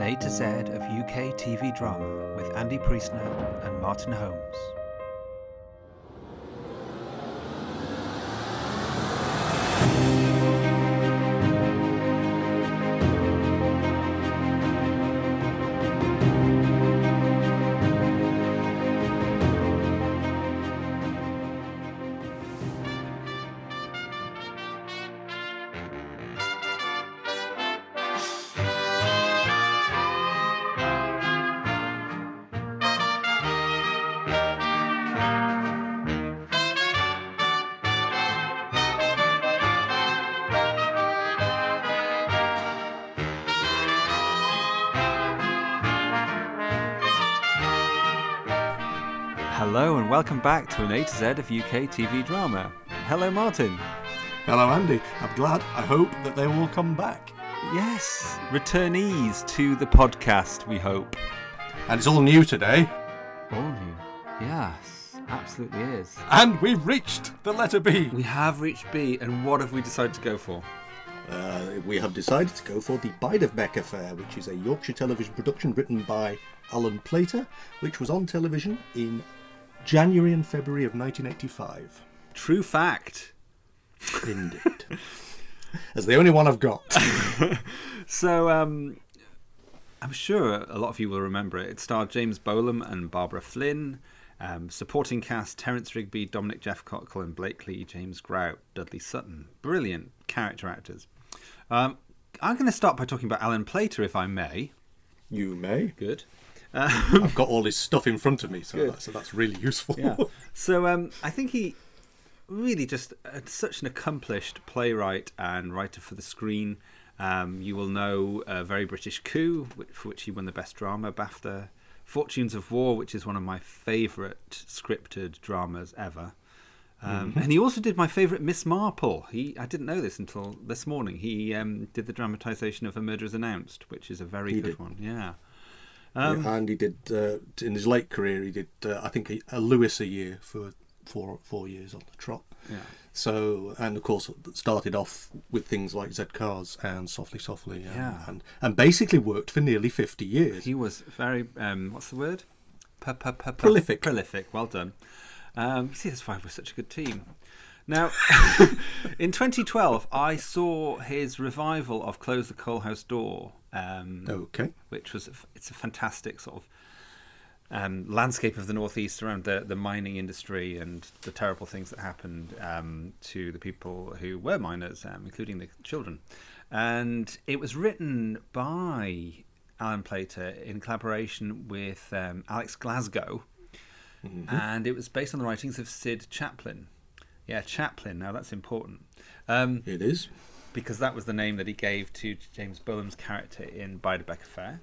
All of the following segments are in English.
An A to Z of UK TV drama with Andy Priestner and Martin Holmes. Hello and welcome back to an A to Z of UK TV drama. Hello, Martin. Hello, Andy. I'm glad. I hope that they will come back. Yes, returnees to the podcast, we hope. And it's all new today. All new. Yes, absolutely is. And we've reached the letter B. We have reached B, and what have we decided to go for? Uh, we have decided to go for the Beiderbecke Affair, which is a Yorkshire television production written by Alan Plater, which was on television in January and February of 1985. True fact. Indeed. As the only one I've got. So, um, I'm sure a lot of you will remember it. It starred James Bolam and Barbara Flynn. Um, supporting cast Terence Rigby, Dominic Jephcott, Colin Blakely, James Grout, Dudley Sutton. Brilliant character actors. Um, I'm going to start by talking about Alan Plater, if I may. You may. Good. I've got all this stuff in front of me, so, that, so that's really useful. Yeah. so um, I think he really just uh, such an accomplished playwright and writer for the screen. Um, you will know uh, Very British Coup, which, for which he won the Best Drama BAFTA. Fortunes of War, which is one of my favourite scripted dramas ever. Um, And he also did my favourite Miss Marple. He I didn't know this until this morning. He um, did the dramatisation of A Murder is Announced, which is a very He good did. one. Yeah. Yeah, and he did, uh, in his late career, he did, uh, I think, a, a Lewis a year for four, four years on the trot. Yeah. So, and of course, started off with things like Z Cars and Softly Softly, and, Yeah. and, and basically worked for nearly 50 years. He was very um, what's the word? Prolific. Prolific. Well done. Um, see, that's why we're such a good team. Now, in 2012, I saw his revival of "Close the Coal House Door," um, Okay. which was it's a fantastic sort of um, landscape of the northeast around the, the mining industry and the terrible things that happened um, to the people who were miners, um, including the children. And it was written by Alan Plater in collaboration with um, Alex Glasgow, and it was based on the writings of Sid Chaplin. Yeah, Chaplin. Now that's important. Um, It is. Because that was the name that he gave to James Bolam's character in Beiderbecke Affair.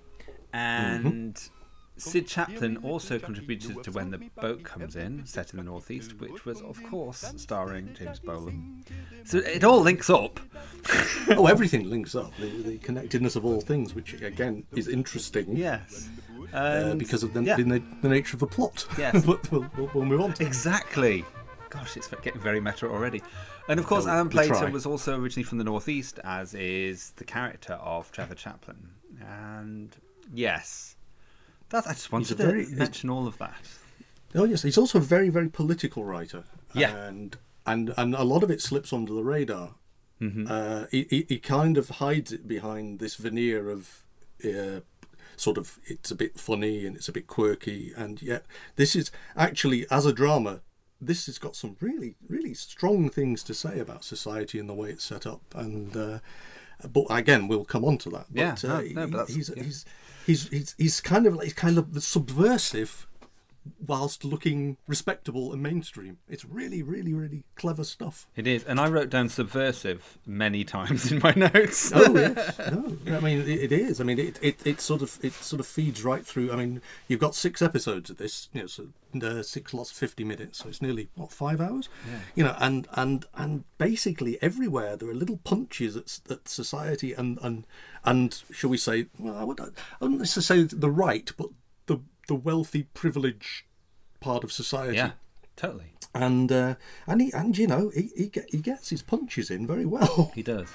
Mm-hmm. And Sid Chaplin also contributed to When the Boat Comes In, set in the Northeast, which was, of course, starring James Bolam. So it all links up. oh, everything links up. The, the connectedness of all things, which again is interesting. Yes. uh, uh um, because of the, yeah. the, the nature of the plot. Yes. but we'll, we'll, we'll move on to. Exactly. Gosh, it's getting very meta already. And of course, No, Alan Plater was also originally from the Northeast, as is the character of Trevor Chaplin. And yes, that I just wanted to very- he's- mention all of that. Oh yes, he's also a very, very political writer. Yeah. and and and a lot of it slips under the radar. Mm-hmm. Uh, he, he he kind of hides it behind this veneer of uh, sort of it's a bit funny and it's a bit quirky, and yet this is actually as a drama. This has got some really, really strong things to say about society and the way it's set up, and uh, but again, we'll come on to that. But, Yeah, no, uh, no, but he's, yeah. he's he's he's he's kind of like he's kind of subversive whilst looking respectable and mainstream. It's really, really, really clever stuff. It is, and I wrote down subversive many times in my notes. Oh yes, no, I mean it, it is. I mean it, it, it sort of it sort of feeds right through. I mean you've got six episodes of this, you know, so uh, six lots of fifty minutes, so it's nearly what five hours, you know, and and and basically everywhere there are little punches at, at society and and and shall we say, well, I would I wouldn't necessarily say the right, but the the wealthy privilege part of society. yeah, totally. and uh, and he and you know he he, get, he gets his punches in very well. He does.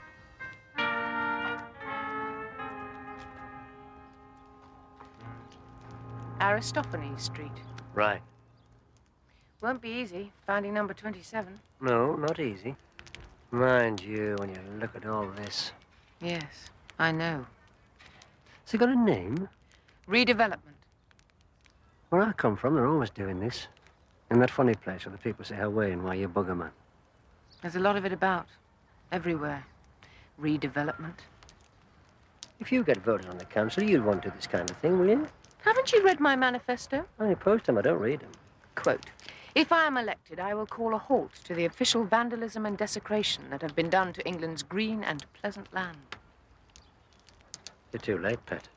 Aristophanes Street. Right. Won't be easy finding number 27. No, not easy. Mind you, when you look at all this. Yes, I know. Has it got a name? Redevelopment. Where I come from, they're always doing this. In that funny place where the people say how way and why you bugger man. There's a lot of it about. Everywhere. Redevelopment. If you get voted on the council, you'll want to do this kind of thing, will you? Haven't you read my manifesto? I opposed them, I don't read them. Quote If I am elected, I will call a halt to the official vandalism and desecration that have been done to England's green and pleasant land. You're too late, Pet.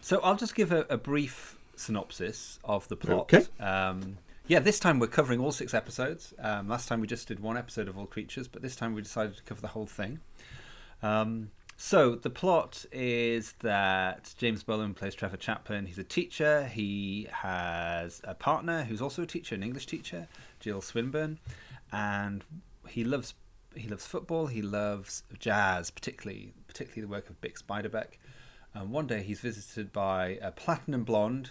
So I'll just give a, a brief synopsis of the plot. Okay. Um, yeah, this time we're covering all six episodes. Um, last time we just did one episode of All Creatures, but this time we decided to cover the whole thing. Um, so the plot is that James Bolam plays Trevor Chaplin. He's a teacher. He has a partner who's also a teacher, an English teacher, Jill Swinburne, and he loves he loves football. He loves jazz, particularly particularly the work of Bix Beiderbecke. And one day he's visited by a platinum blonde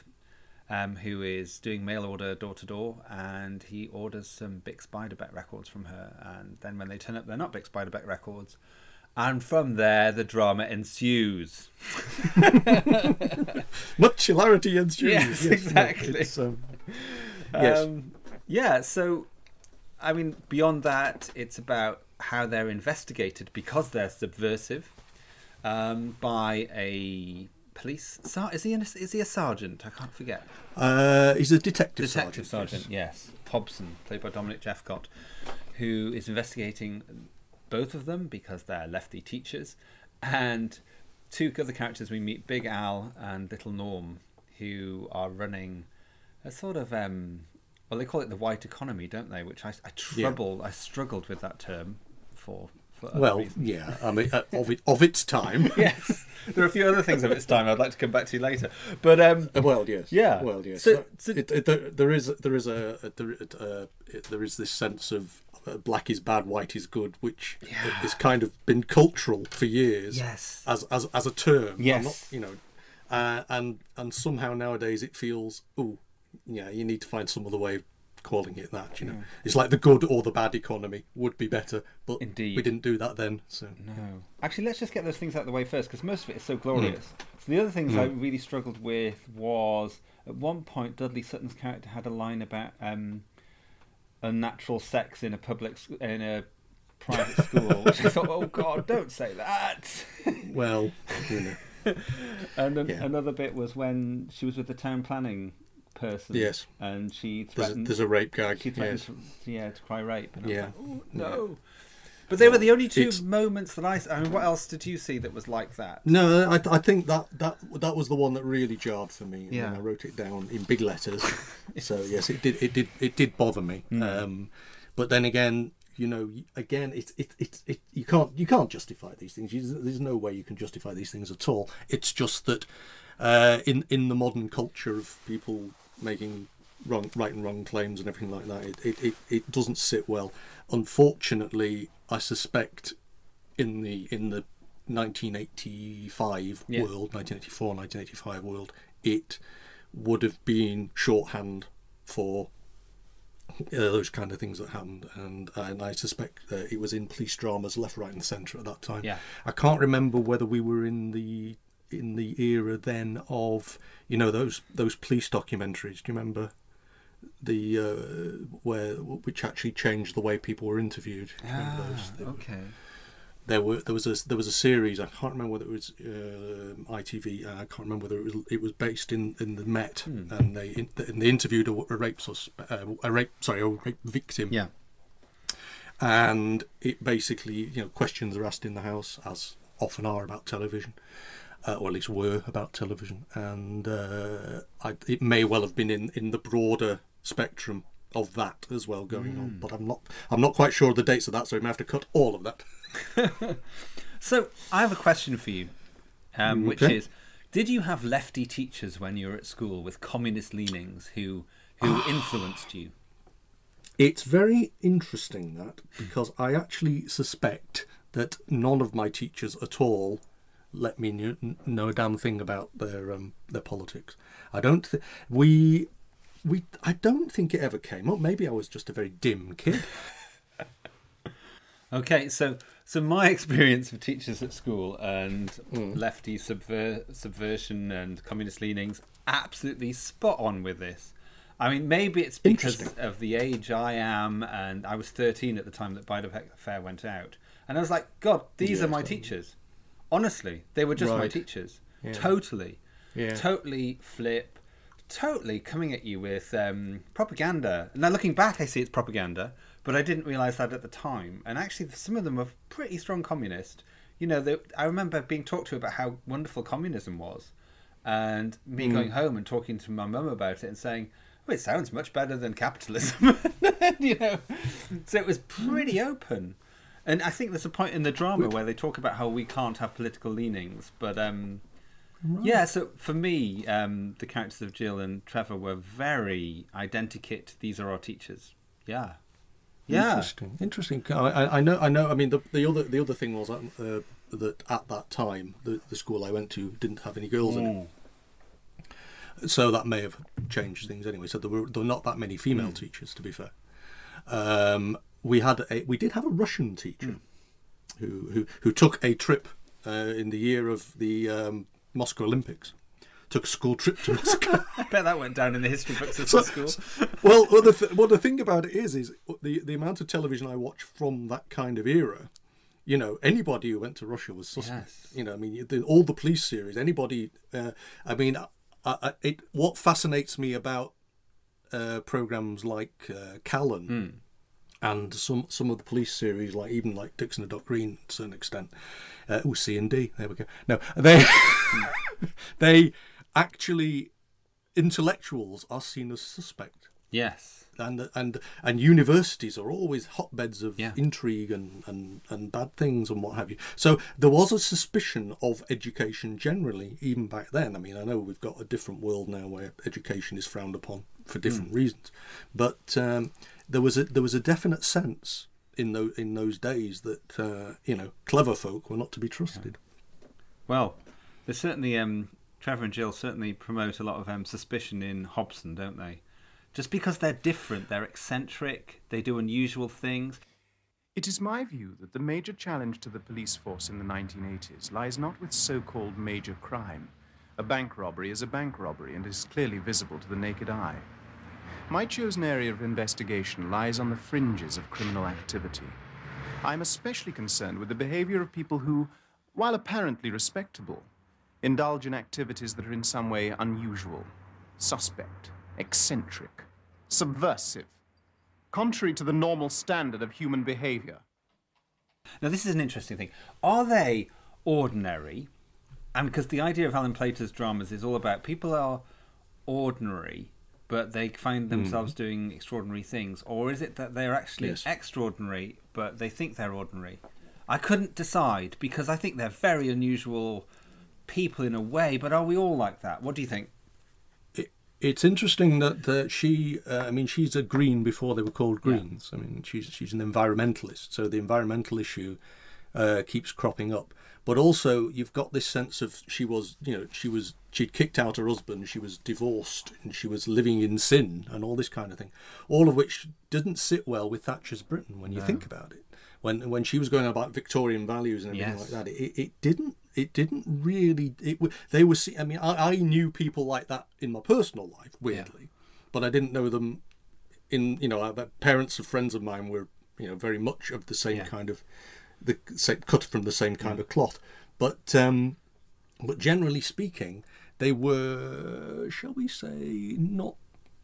um, who is doing mail order door to door, and he orders some Bix Beiderbecke records from her. And then when they turn up, they're not Bix Beiderbecke records. And from there, the drama ensues. Much hilarity ensues. Yes, no, exactly. um, yes. Um, yeah, so, I mean, beyond that, it's about how they're investigated because they're subversive um, by a police. Sar- is he an, is he a sergeant? I can't forget. Uh, he's a detective, Detective sergeant. Sergeant, yes. Hobson, played by Dominic Jephcott, who is investigating both of them because they're lefty teachers. And two other characters we meet, Big Al and Little Norm, who are running a sort of, um, well, they call it the white economy, don't they? Which I, I Yeah. I struggled with that term for. Well, reasons. yeah, I mean, uh, of, it, of its time. yes. There are a few other things of its time I'd like to come back to you later. But um, Uh, Well, yes. Yeah. Well, yes. So- So, it, it, there, there is there is a, a there, uh, there is this sense of black is bad, white is good, which Yeah. has kind of been cultural for years. Yes. As as as a term. Yes. not- you know, uh, and and somehow nowadays it feels oh yeah you need to find some other way of calling it that. You know, it's like the good or the bad economy would be better, but Indeed. we didn't do that then. So No. Actually, let's just get those things out of the way first, because most of it is so Hmm. glorious. So the other things I really struggled with was at one point Dudley Sutton's character had a line about um, unnatural sex in a public in a private school, which I thought, oh God, don't say that. well, you know. and then Yeah. another bit was when she was with the town planning person. Yes. And she There's a, there's a rape gag. she threatened yes. to, yeah to cry rape. And Yeah. like, oh, no. But they were the only two It's- moments that I. I mean, what else did you see that was like that? No, I, I think that, that that was the one that really jarred for me. Yeah. And I wrote it down in big letters. So yes, it did. It did. It did bother me. Hmm. Um, but then again, you know, again, it's it, it, it you can't you can't justify these things. You, there's no way you can justify these things at all. It's just that uh, in in the modern culture of people making wrong right and wrong claims and everything like that, it it, it, it doesn't sit well. Unfortunately, I suspect in the in the 1985 Yeah. world, 1984, 1985 world, it would have been shorthand for uh, those kind of things that happened, and and I suspect that it was in police dramas left, right, and centre at that time. Yeah. I can't remember whether we were in the in the era then of you know those those police documentaries. Do you remember the uh, where which actually changed the way people were interviewed? Remember those? Ah, okay. there were there was a there was a series I can't remember whether it was um ITV uh, I can't remember whether it was it was based in, in the Met and they in, and they interviewed a, a rape uh, a rape sorry a rape victim Yeah. and it basically you know questions are asked in the house as often are about television uh, or at least were about television. And uh, I, it may well have been in, in the broader spectrum of that as well going on but I'm not I'm not quite sure of the dates of that so we may have to cut all of that. So I have a question for you, um, which is: Did you have lefty teachers when you were at school with communist leanings who who influenced you? It's very interesting that because I actually suspect that none of my teachers at all let me kn- know a damn thing about their um, their politics. I don't. Th- we we. I don't think it ever came up. Maybe I was just a very dim kid. Okay, so so my experience of teachers at school and lefty subver- subversion and communist leanings absolutely spot on with this. I mean, maybe it's because of the age I am, and I was 13 at the time that Bide Fair went out, and I was like, God, these are my teachers. Honestly, they were just my teachers. Yeah. Totally, Yeah. totally flip, totally coming at you with um, propaganda. Now, looking back, I see it's propaganda, but I didn't realize that at the time. And actually, some of them were pretty strong communist. You know, they, I remember being talked to about how wonderful communism was, and me going home and talking to my mum about it and saying, "Oh, it sounds much better than capitalism." you know, so it was pretty open. And I think there's a point in the drama where they talk about how we can't have political leanings, but um, yeah. So for me, um, the characters of Jill and Trevor were very identikit. These are our teachers. Yeah, yeah. Interesting. Interesting. I, I- know. I know. I mean, the, the other the other thing was uh, that at that time, the, the school I went to didn't have any girls in it. so that may have changed things anyway. So there were there were not that many female teachers, to be fair. Um, we had a we did have a Russian teacher who, who who took a trip uh, in the year of the um, Moscow Olympics. Took a school trip to Moscow. I bet that went down in the history books of So- the school. well, well, the th- well, the thing about it is, is the the amount of television I watch from that kind of era. You know, anybody who went to Russia was suspect. Yes. You know, I mean, the, all the police series. Anybody. Uh, I mean, I, I, it. What fascinates me about uh, programs like uh, Callan and some some of the police series, like even like Dixon and Dock Green to a certain extent. Uh, oh, C and D. There we go. No, they they actually intellectuals are seen as suspect Yes. and and and universities are always hotbeds of Yeah. intrigue and, and and bad things and what have you. So there was a suspicion of education generally, even back then. I mean, I know we've got a different world now where education is frowned upon for different reasons, but um, there was a there was a definite sense in those in those days that uh, you know clever folk were not to be trusted. Well, there's certainly um, Trevor and Jill certainly promote a lot of um, suspicion in Hobson, don't they? Just because they're different, they're eccentric, they do unusual things. It is my view that the major challenge to the police force in the 1980s lies not with so called major crime. A bank robbery is a bank robbery and is clearly visible to the naked eye. My chosen area of investigation lies on the fringes of criminal activity. I am especially concerned with the behavior of people who, while apparently respectable, indulge in activities that are in some way unusual, suspect, eccentric, subversive, contrary to the normal standard of human behavior. Now, this is an interesting thing. Are they ordinary? And because the idea of Alan Plater's dramas is all about people are ordinary, but they find themselves doing extraordinary things, or is it that they're actually Yes. extraordinary, but they think they're ordinary? I couldn't decide because I think they're very unusual people in a way, but are we all like that? What do you think? It, it's interesting that uh, she, uh, I mean, she's a green before they were called greens. I mean, she's she's an environmentalist, so the environmental issue uh, keeps cropping up. But also, you've got this sense of she was, you know, she was she'd kicked out her husband, she was divorced, and she was living in sin, and all this kind of thing. All of which didn't sit well with Thatcher's Britain when you think about it. When when she was going about Victorian values and everything Yes. like that, it, it didn't it didn't really it they were see, I mean I, I knew people like that in my personal life weirdly, but I didn't know them in you know parents of friends of mine were you know very much of the same Yeah. kind of the same cut from the same kind of cloth, but um, but generally speaking, they were shall we say not.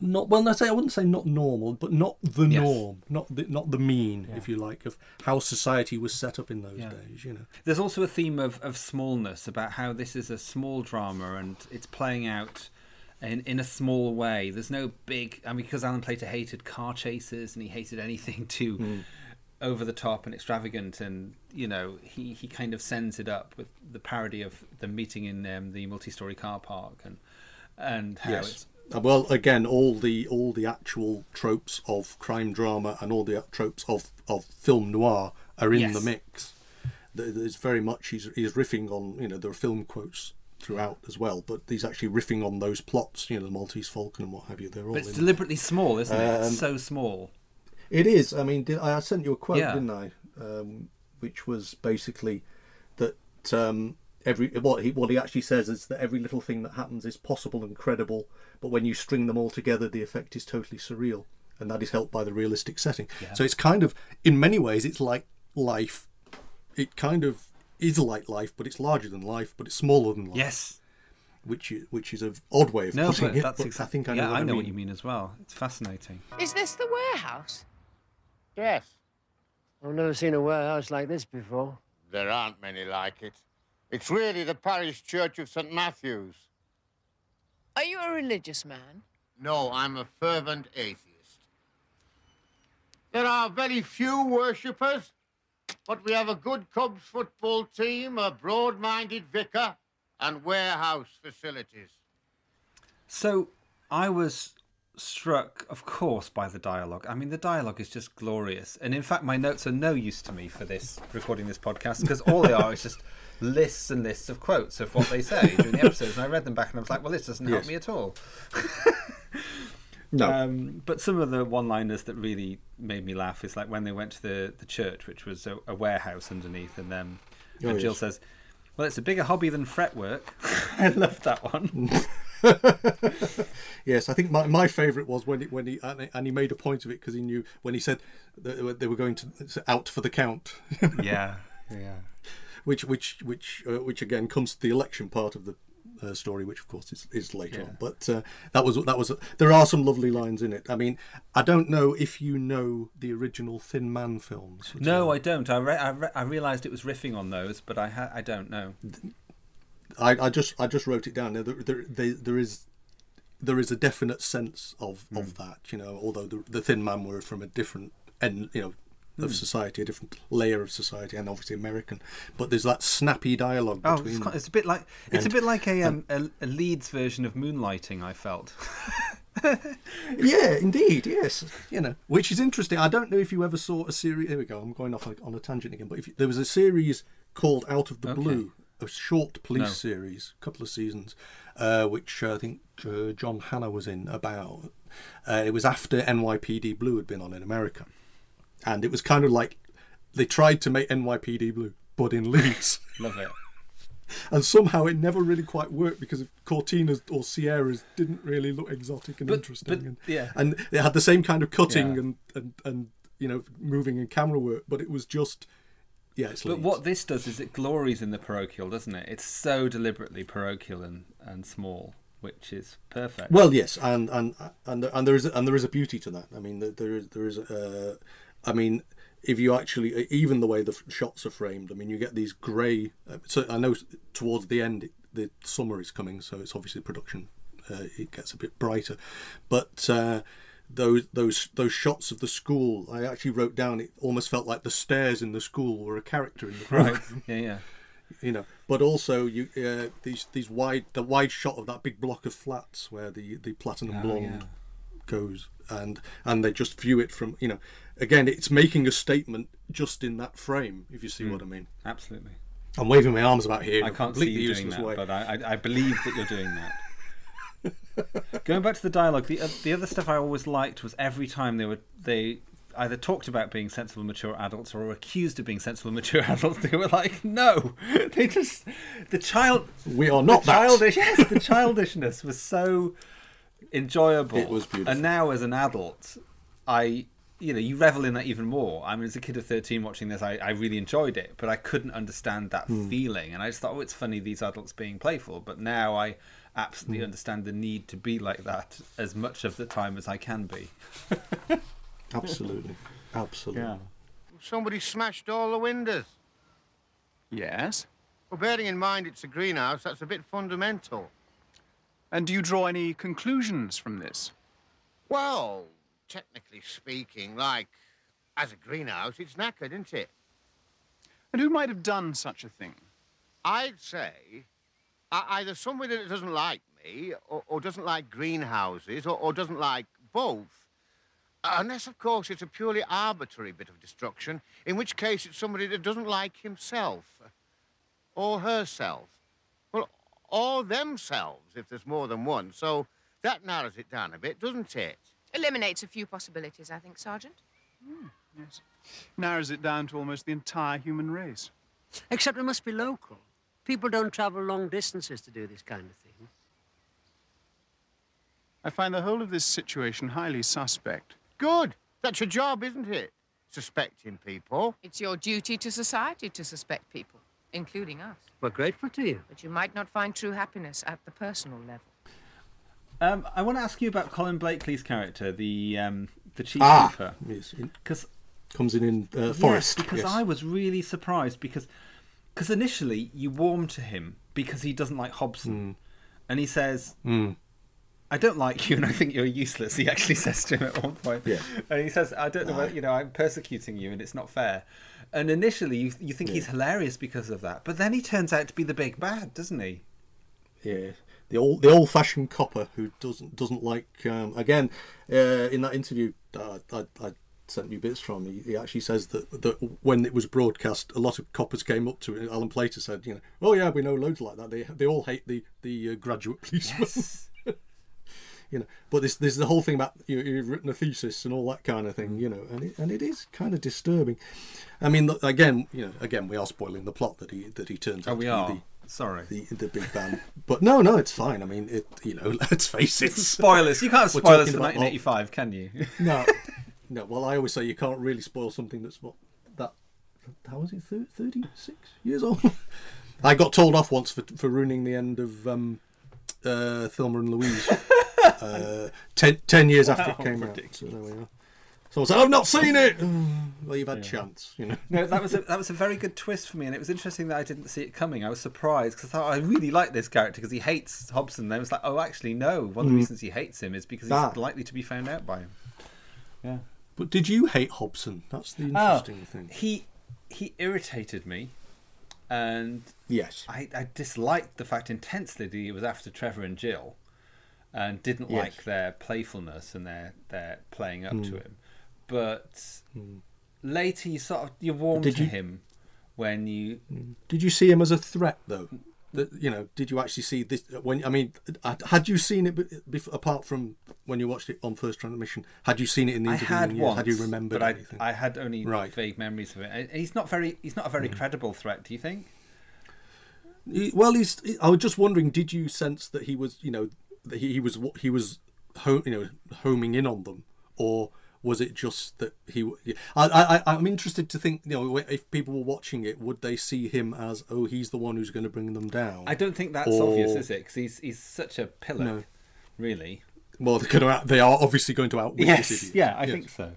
Not well. I say I wouldn't say not normal, but not the Yes. norm, not the not the mean, if you like, of how society was set up in those days. You know, There's also a theme of, of smallness about how this is a small drama and it's playing out in, in a small way. There's no big. I mean, because Alan Plater hated car chases and he hated anything too over the top and extravagant, and you know, he, he kind of sends it up with the parody of the meeting in um, the multi-story car park and and how it's Uh, Well, again, all the all the actual tropes of crime drama and all the tropes of, of film noir are in Yes. the mix. th- there's very much he's he's riffing on you know there are film quotes throughout as well, but he's actually riffing on those plots. You know, the Maltese Falcon and what have you. They're all. But it's deliberately small, isn't it? Um, It's so small. It is. I mean, did, I sent you a quote, Yeah. didn't I? Um, which was basically that um, every what he what he actually says is that every little thing that happens is possible and credible, but when you string them all together, the effect is totally surreal, and that is helped by the realistic setting. So it's kind of, in many ways, it's like life. It kind of is like life, but it's larger than life, but it's smaller than life. Yes. which is, which is an odd way of No, putting but it. that's but exactly. I think I know yeah, what I I mean. what you mean as well. It's fascinating. Is this the warehouse? Yes, I've never seen a warehouse like this before. there aren't many like it. It's really the parish church of St. Matthew's. Are you a religious man? No, I'm a fervent atheist. There are very few worshippers, but we have a good Cubs football team, a broad minded vicar, and warehouse facilities. So I was struck, of course, by the dialogue. I mean, the dialogue is just glorious. And in fact, my notes are no use to me for this recording this podcast because all they are is just lists and lists of quotes of what they say during the episodes. And I read them back and I was like, well, this doesn't help Yes. me at all. No, Um, but some of the one-liners that really made me laugh is like when they went to the, the church, which was a, a warehouse underneath, and um, Oh, and Jill yes. says, "Well, it's a bigger hobby than fretwork." I love that one. Yes, I think my, my favourite was when it, when he and he- made a point of it because he knew when he said that they were going to out for the count, yeah, yeah. which which which uh, which again comes to the election part of the uh, story, which of course is, is later Yeah. on. But uh, that was that was there are some lovely lines in it. I mean, I don't know if you know the original Thin Man films. No. I don't. I re- I, re- I realized it was riffing on those, but I ha- I don't know. I, I just I just wrote it down. There, there, there, there is there is a definite sense of, Hmm. of that, you know. Although the, the Thin Man were from a different end, you know, Hmm. of society, a different layer of society, and obviously American. But there's that snappy dialogue Oh, between. it's, quite, it's a bit like it's a bit like a um a, a Leeds version of Moonlighting. I felt. yeah, indeed, yes. You know, which is interesting. I don't know if you ever saw a series. Here we go. I'm going off on, a tangent again. But if there was a series called Out of the Okay. Blue, a short police No. series, a couple of seasons, uh, which uh, I think uh, John Hannah was in about. Uh, it was after NYPD Blue had been on in America, and it was kind of like they tried to make NYPD Blue, but in Leeds. Love it. and somehow it never really quite worked because Cortinas or Sierras didn't really look exotic and But- interesting. but, and, yeah. and it had the same kind of cutting Yeah. and, and and you know moving and camera work, but it was just yeah. It's But what this does is it glories in the parochial, doesn't it? It's so deliberately parochial and, and small, which is perfect. Well, yes, and and and and there is and there is a beauty to that. I mean, there- there is there is. Uh, I mean, if you actually even the way the shots are framed, I mean, you get these grey. Uh, so I know towards the end the summer is coming, so it's obviously production. Uh, it gets a bit brighter, but. Uh, those those those shots of the school, I actually wrote down. It almost felt like the stairs in the school were a character in the right. Yeah, yeah. you know but also you uh, these these wide the wide shot of that big block of flats where the the platinum Oh, blonde yeah. goes and and they just view it from you know again it's making a statement just in that frame if you see what i mean Absolutely. i'm waving my arms about here I can't see you doing that, way but I, I, I believe that you're doing that. Going back to the dialogue, the uh, the other stuff I always liked was every time they were they either talked about being sensible, mature adults or were accused of being sensible, mature adults. They were like, no, they just the child we are not childish yes the childishness was so enjoyable It was beautiful. and now as an adult i you know you revel in that even more i mean as a kid of 13 watching this i, I really enjoyed it but i couldn't understand that Hmm. feeling and i just thought oh it's funny these adults being playful but now i Absolutely hmm. understand the need to be like that as much of the time as i can be absolutely absolutely Yeah. Somebody smashed all the windows. Yes. Well, bearing in mind it's a greenhouse, that's a bit fundamental. And do you draw any conclusions from this? Well, technically speaking, like, as a greenhouse, it's knackered, isn't it? And who might have done such a thing? I'd say either somebody that doesn't like me, or, or doesn't like greenhouses, or, or doesn't like both. Uh, unless, of course, it's a purely arbitrary bit of destruction, in which case it's somebody that doesn't like himself or herself. Well, or themselves, if there's more than one. So that narrows it down a bit, doesn't it? Eliminates a few possibilities, I think, Sergeant. Hmm, yes. Narrows it down to almost the entire human race. Except it must be local. People don't travel long distances to do this kind of thing. I find the whole of this situation highly suspect. Good. That's your job, isn't it? Suspecting people. It's your duty to society to suspect people, including us. We're grateful to you. But you might not find true happiness at the personal level. Um, I want to ask you about Colin Blakely's character, the um, the chief Ah, keeper, yes, because comes in in uh, Forest. Yes, because yes. I was really surprised because because initially you warm to him because he doesn't like Hobson, and he says, Mm. "I don't like you, and I think you're useless." He actually says to him at one point, Yeah. and he says, "I don't know, whether, you know, I'm persecuting you, and it's not fair." And initially you you think he's hilarious because of that, but then he turns out to be the big bad, doesn't he? Yeah, the old the old fashioned copper who doesn't doesn't like um, again uh, in that interview I, I, I sent you bits from. He, he actually says that that when it was broadcast, a lot of coppers came up to it. Alan Plater said, you know, oh yeah, we know loads like that. They they all hate the the uh, graduate policeman. you know, but this there's the whole thing about you, you've written a thesis and all that kind of thing. You know, and it, and it is kind of disturbing. I mean, again, you know, again we are spoiling the plot that he that he turns Oh, out we to are. be the Sorry. the, the big band. But no, no, it's fine. I mean, it. You know, let's face it. Spoilers. You can't spoil us for about- 1985, can you? No, no. Well, I always say you can't really spoil something that's what that. How was it? Thirty-six years old. I got told off once for for ruining the end of um, uh, Thelma and Louise. uh, ten, ten years after it Wow, came out. So there we are. Someone said, "I've not seen it." well, you've had chance, you know. No, that was a, that was a very good twist for me, and it was interesting that I didn't see it coming. I was surprised because I thought I really like this character because he hates Hobson. Then I was like, oh, actually, no. One of the reasons he hates him is because he's Ah. likely to be found out by him. Yeah. But did you hate Hobson? That's the Oh, interesting thing. he he irritated me, and Yes. I, I disliked the fact intensely that he was after Trevor and Jill, and didn't Yes. like their playfulness and their their playing up Hmm. to him. But later, you sort of you warmed to you- him when you Did you see him as a threat, though? That you know, did you actually see this? When I mean, had- had you seen it be- bef- apart from when you watched it on first transmission? Had you seen it in the interview I had once, Had you remembered but I, anything? I had only Right. vague memories of it. Uh, he's not very he's not a very hmm. credible threat. Do you think? He- Well, he's. I was just wondering, did you sense that he was, you know, that he, he was he was, ho- you know, homing in on them, or was it just that he? I, I, I'm interested to think, you know, if people were watching it, would they see him as, oh, he's the one who's going to bring them down? I don't think that's Or- obvious, is it? Because he's he's such a pillar, No. really. Well, they're going to. Out, they are obviously going to outwit Yes, this idiot. yeah, I Yes. think so.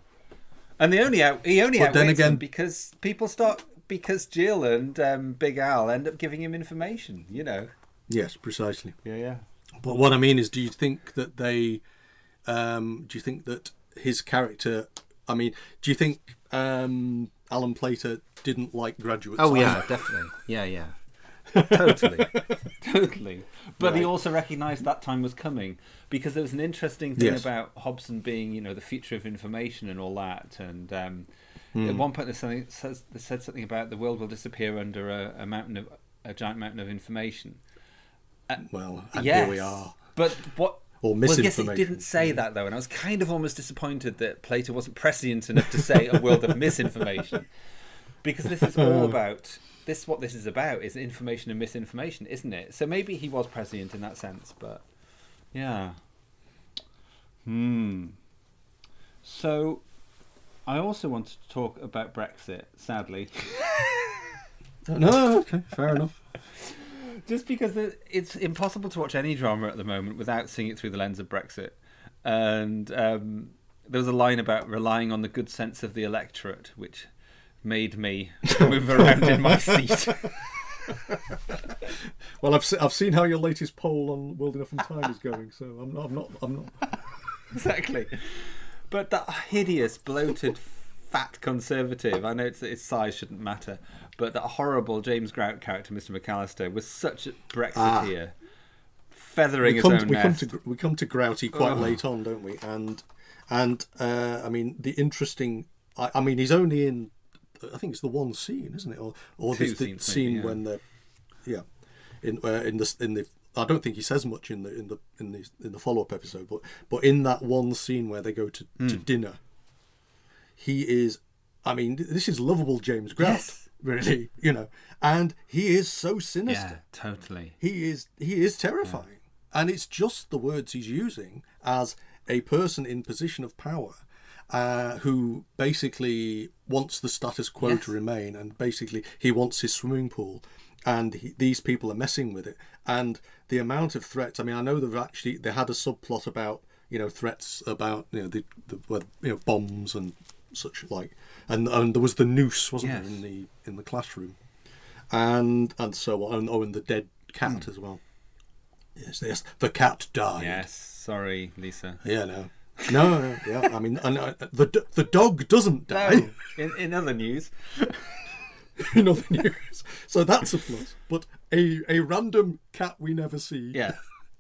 And the only out, he only But outwits then them again- because people start because Jill and um, Big Al end up giving him information. You know. Yes, precisely. Yeah, yeah. But what I mean is, do you think that they, um, do you think that his character? I mean, do you think um, Alan Plater didn't like graduates? Oh yeah, either? definitely. Yeah, yeah. totally, totally. But he also recognised that time was coming because there was an interesting thing Yes. about Hobson being, you know, the future of information and all that. And um, Hmm. at one point, there's something says they said something about the world will disappear under a, a mountain of a giant mountain of information. Well, and yes, here we are. But what? Or Well, yes, it didn't say that though, and I was kind of almost disappointed that Plater wasn't prescient enough to say a world of misinformation, because this is all about this. What this is about is information and misinformation, isn't it? So maybe he was prescient in that sense, but yeah. Hmm. So, I also wanted to talk about Brexit. Sadly. No, okay, fair enough. Just because it's impossible to watch any drama at the moment without seeing it through the lens of Brexit. And um, there was a line about relying on the good sense of the electorate, which made me move around in my seat. Well, I've se- I've seen how your latest poll on World Enough and Time is going, so I'm not I'm not I'm not. exactly. But that hideous, bloated, fat conservative, I know it's, its size shouldn't matter, but that horrible James Grout character, Mr. McAllister, was such a Brexiteer. feathering we his come, own to, we come to we come to Grouty quite late on, don't we? And and uh, I mean the interesting. I, I mean he's only in. I think it's the one scene, isn't it? Or or Two the scene yeah. when the yeah in uh, in the in the. I don't think he says much in the in the in the in the follow up episode, but but in that one scene where they go to, to Hmm. dinner, he is. I mean, this is lovable James Grout, Yes. really, you know, and he is so sinister yeah, totally. he is he is terrifying and it's just the words he's using as a person in position of power uh, who basically wants the status quo Yes. to remain and basically he wants his swimming pool and he, these people are messing with it and the amount of threats i mean i know they've actually they had a subplot about you know threats about you know the, the you know bombs and such like and and there was the noose wasn't Yes. there in the in the classroom and and so on. Oh, and the dead cat as well. Yes, yes, the cat died. Yes, sorry, Lisa. Yeah, no, no, no yeah. I mean, and, uh, the the dog doesn't die. in, in other news, in other news, so that's a plus. But a a random cat we never see. yeah.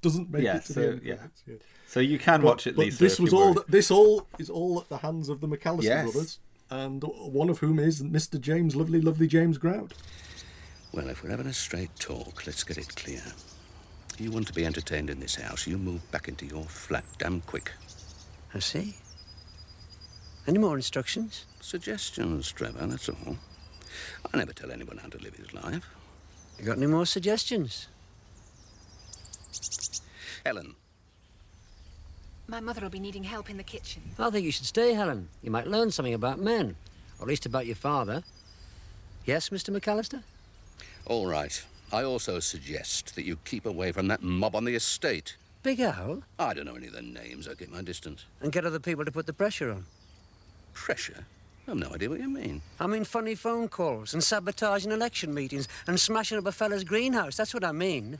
Doesn't make Yeah, it to so, the end yeah. credits, yeah. So you can But, watch it, but Lisa. this was all. worry. This all is all at the hands of the McAllister Yes. brothers, and one of whom is Mr. James, lovely, lovely James Grout. Well, if we're having a straight talk, let's get it clear. You want to be entertained in this house, you move back into your flat damn quick. I see. Any more instructions? Suggestions, Trevor, that's all. I never tell anyone how to live his life. You got any more suggestions? Helen, My mother will be needing help in the kitchen. I think you should stay, Helen. You might learn something about men, or at least about your father. Yes, Mr. McAllister? all right. I also suggest that you keep away from that mob on the estate. Big Al? I don't know any of their names. I keep my distance. And get other people to put the pressure on. Pressure? I've no idea what you mean. I mean funny phone calls and sabotaging election meetings and smashing up a fella's greenhouse. That's what I mean.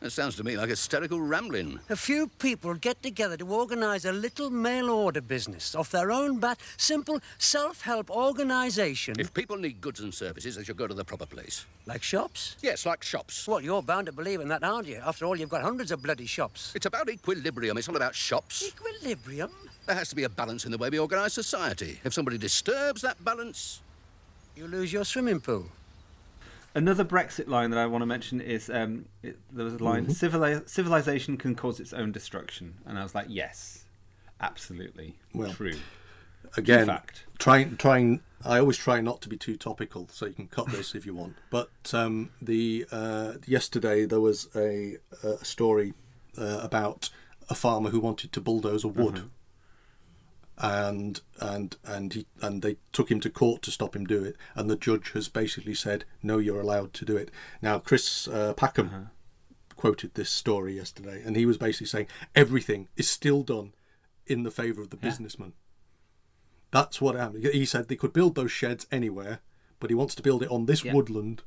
That sounds to me like hysterical rambling. A few people get together to organise a little mail order business off their own bat. Simple self help organisation. If people need goods and services, they should go to the proper place. Like shops? Yes, like shops. Well, you're bound to believe in that, aren't you? After all, you've got hundreds of bloody shops. It's about equilibrium. It's not about shops. Equilibrium? There has to be a balance in the way we organise society. If somebody disturbs that balance, You lose your swimming pool. Another Brexit line that I want to mention is um, it, there was a line: Mm-hmm. "Civili- civilization can cause its own destruction," and I was like, "Yes, absolutely Well, true." again fact. trying trying i always try not to be too topical so you can cut this if you want but um the uh yesterday there was a, a story uh, about a farmer who wanted to bulldoze a wood and and and he and they took him to court to stop him do it and the judge has basically said no you're allowed to do it now chris uh, packham quoted this story yesterday and he was basically saying everything is still done in the favor of the businessman that's what happened. He said they could build those sheds anywhere, but he wants to build it on this Yeah. woodland,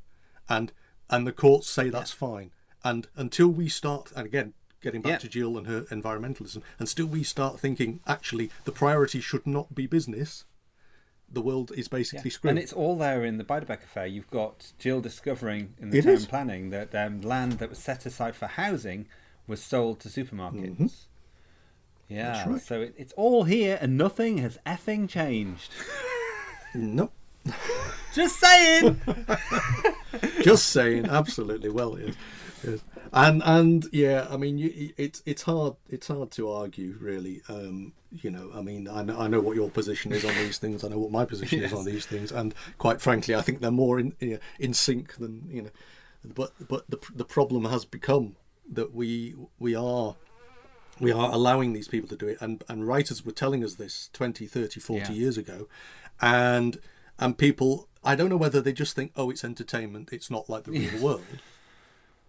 and and the courts say that's fine. And until we start, and again, getting back Yeah. to Jill and her environmentalism, and still we start thinking actually the priority should not be business, the world is basically screwed. And it's all there in the Beiderbecke affair. You've got Jill discovering in the It town is. planning that um, land that was set aside for housing was sold to supermarkets. Yeah, right. so it, it's all here and nothing has effing changed. no, Just saying. just saying, absolutely. Well, yes, yes. and and yeah, I mean, you, it's it's hard it's hard to argue, really. Um, you know, I mean, I know, I know what your position is on these things. I know what my position is on these things, and quite frankly, I think they're more in in sync than you know. But but the the problem has become that we we are we are allowing these people to do it and and writers were telling us this 20 30 40 Yeah. years ago and and people i don't know whether they just think oh it's entertainment it's not like the real world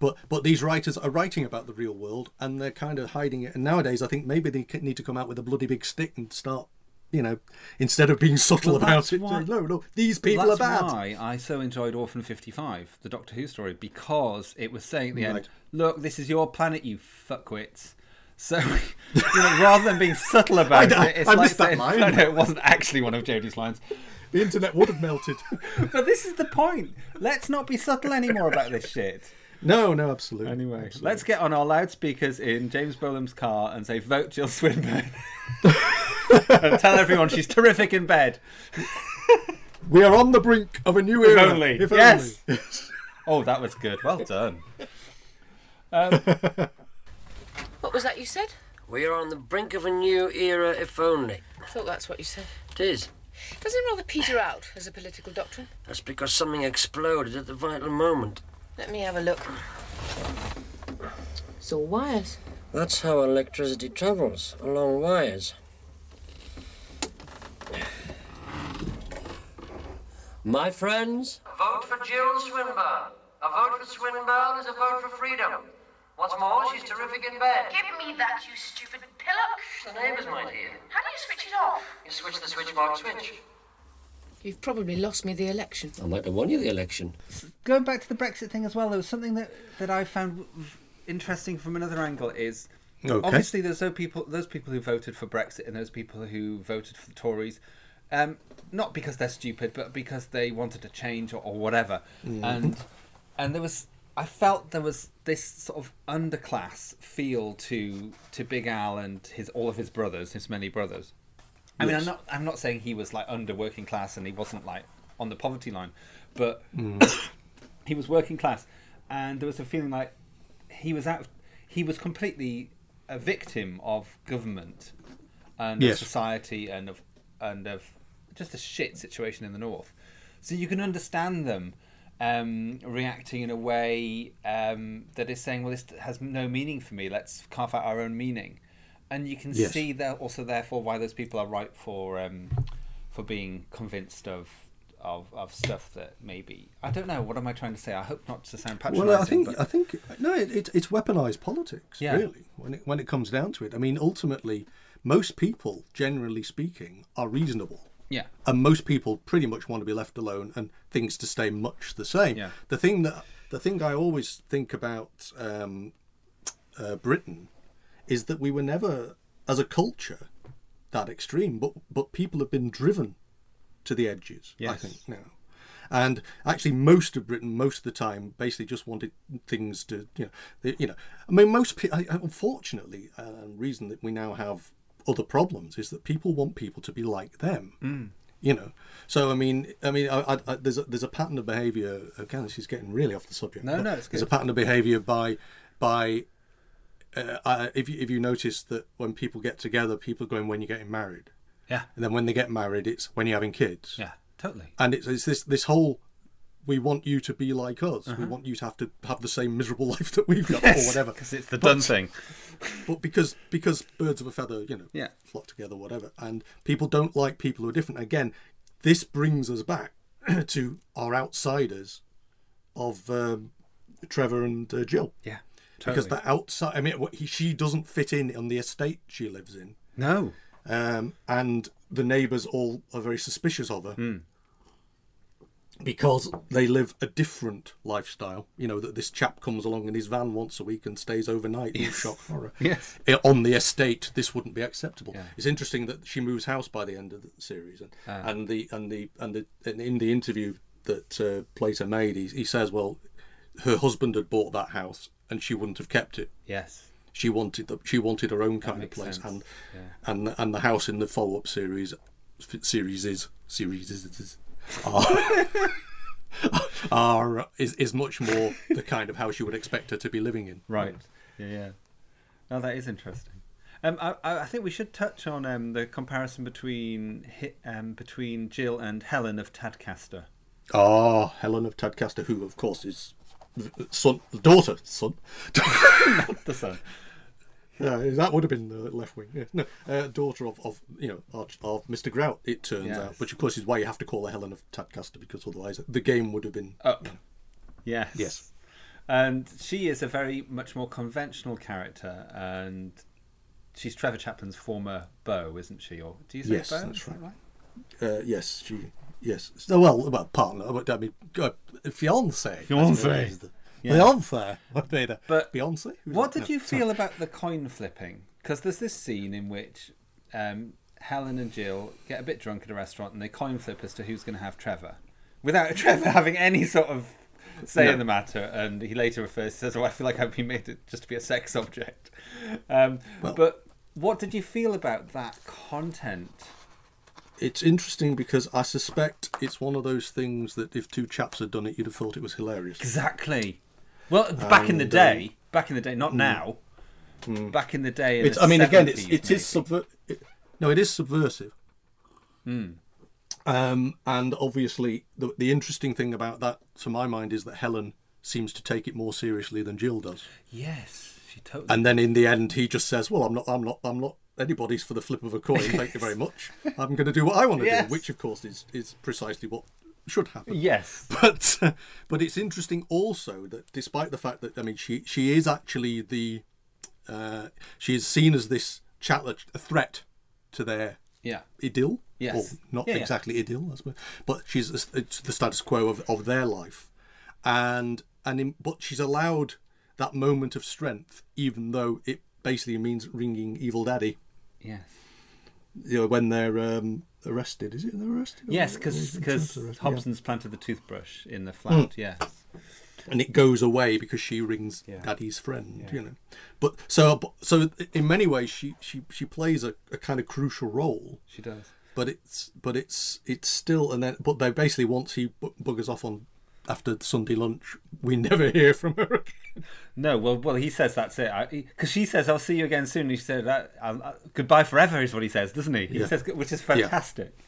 but but these writers are writing about the real world and they're kind of hiding it and nowadays i think maybe they need to come out with a bloody big stick and start you know instead of being subtle Well, about it why- no no these people are bad why I so enjoyed Orphan 55, the Doctor Who story, because it was saying at the Right. end, look, this is your planet, you fuckwits. So, you know, rather than being subtle about I- it, it's I like that line. no, no, it wasn't actually one of Jodie's lines. the internet would have melted But this is the point. Let's not be subtle anymore about this shit. No, no, absolutely. Anyway, absolutely. let's get on our loudspeakers in James Bolam's car and say, vote Jill Swinburne. and tell everyone she's terrific in bed. We are on the brink of a new era. If era. only. If Yes. only. Oh, that was good. Well done. Um, what was that you said? We are on the brink of a new era, if only. I thought that's what you said. It is. Doesn't it rather peter out as a political doctrine? That's because something exploded at the vital moment. Let me have a look. It's all wires. That's how electricity travels, along wires. My friends, A vote for Jill Swinburne. A vote for Swinburne is a vote for freedom. What's more, she's terrific in bed. Give me that, you stupid pillock. The neighbours might hear. How do you switch it off? You switch the switch switchboard switch. You've probably lost me the election. I might have won you the election. Going back to the Brexit thing as well, there was something that, that I found interesting from another angle is Okay. obviously there's those people those people who voted for Brexit and those people who voted for the Tories, um, not because they're stupid, but because they wanted a change or, or whatever. And and there was I felt there was this sort of underclass feel to to Big Al and his all of his brothers, his many brothers. I mean, I'm not I'm not saying he was like under working class and he wasn't like on the poverty line, but he was working class, and there was a feeling like he was out. He was completely a victim of government and Yes. of society and of and of just a shit situation in the north. So you can understand them um, reacting in a way um, that is saying, "Well, this has no meaning for me. Let's carve out our own meaning." And you can Yes. see that also, therefore, why those people are ripe for um, for being convinced of. Of, of stuff that maybe I don't know. What am I trying to say? I hope not to sound patronising. Well, I think but- I think no, it, it, it's weaponized politics. Yeah. Really, when it when it comes down to it, I mean, ultimately, most people, generally speaking, are reasonable. yeah, and most people pretty much want to be left alone and things to stay much the same. Yeah. The thing that the thing I always think about um, uh, Britain is that we were never, as a culture, that extreme, but but people have been driven to the edges. I think now. And actually, most of Britain, most of the time, basically just wanted things to, you know, they, you know. I mean, most people. Unfortunately, uh, and reason that we now have other problems is that people want people to be like them you know so i mean i mean I, I, there's a there's a pattern of behavior again this is getting really off the subject No, no, it's good. there's a pattern of behavior by by uh, if you if you notice that when people get together people are going when you're getting married yeah, and then when they get married it's when you're having kids yeah, totally. and it's, it's this this whole we want you to be like us Uh-huh. we want you to have to have the same miserable life that we've got or whatever because it's the But- done thing. but because because birds of a feather, you know, Yeah. flock together, whatever, and people don't like people who are different. Again, this brings us back to our outsiders of um, Trevor and uh, Jill, Yeah, because the outside. I mean, what- he, she doesn't fit in on the estate she lives in, no, um, and the neighbours all are very suspicious of her. Hmm. Because they live a different lifestyle, you know that this chap comes along in his van once a week and stays overnight. Yes. Shock horror. Yes. On the estate, this wouldn't be acceptable. Yeah. It's interesting that she moves house by the end of the series, and, Ah. and the and the and the and in the interview that uh, Plater made, he, he says, well, her husband had bought that house and she wouldn't have kept it. yes, She wanted the, she wanted her own kind of place, sense. and Yeah. and and the house in the follow up series series is series is, is are, are is is much more the kind of house you would expect her to be living in. right. Yeah, yeah. No, that is interesting. Um, I, I I think we should touch on um, the comparison between um, between Jill and Helen of Tadcaster. Ah, Helen of Tadcaster, who of course is son, daughter, son. Not the son. Yeah, that would have been the left wing. Yeah. No, uh, daughter of, of you know of, of Mr. Grout. It turns Yes. out, which of course is why you have to call her Helen of Tadcaster because otherwise the game would have been Up. Yes. Yes. And she is a very much more conventional character, and she's Trevor Chaplin's former beau, isn't she? Or do you say Yes, beau? that's that right. Uh, yes, she. Yes. So, well, well, partner. but, I mean, uh, fiance. Fiancé. Yeah. Fiance. What made her? But Beyonce. Who's What that? did No, you sorry. feel about the coin flipping? Because there's this scene in which um, Helen and Jill get a bit drunk at a restaurant and they coin flip as to who's going to have Trevor, without Trevor having any sort of saying No. the matter, and he later refers says, "Oh, I feel like I've been made to, just to be a sex object." Um, Well- but what did you feel about that content? It's interesting because I suspect it's one of those things that if two chaps had done it, you'd have thought it was hilarious. Exactly. Well, back in the And, day, back in the day, not now. mm. Back in the day, in It's, the I mean, again, it's 70s, it is subver- it, No, it is subversive. Hmm. Um, and obviously, the the interesting thing about that, to my mind, is that Helen seems to take it more seriously than Jill does. Yes, she totally. And then in the end, he just says, "Well, I'm not, I'm not, I'm not anybody's for the flip of a coin. Thank you very much. I'm going to do what I want to Yes. do," which, of course, is is precisely what should happen. Yes. But uh, but it's interesting also that despite the fact that I mean she she is actually the uh, she is seen as this chatlet a threat to their Yeah. idyll. Yes. Or not Yeah, yeah. exactly idyll, I suppose. But she's it's the status quo of, of their life, and and in, but she's allowed that moment of strength, even though it basically means ringing evil daddy. Yes. You know when they're um, arrested. Is it they're arrested? Yes, because arrested? Yeah. Hobson's planted the toothbrush in the flat. Mm. Yes. and it goes away because she rings Yeah. daddy's friend Yeah. you know but so so in many ways she she she plays a, a kind of crucial role She does. but it's but it's it's still and then but they basically once he bu- buggers off on after Sunday lunch we never hear from her again No, well, well, he says that's it because she says, "I'll see you again soon." He said, that, uh, uh, "Goodbye forever" is what he says, doesn't he? He Yeah. says, which is Yeah. fantastic.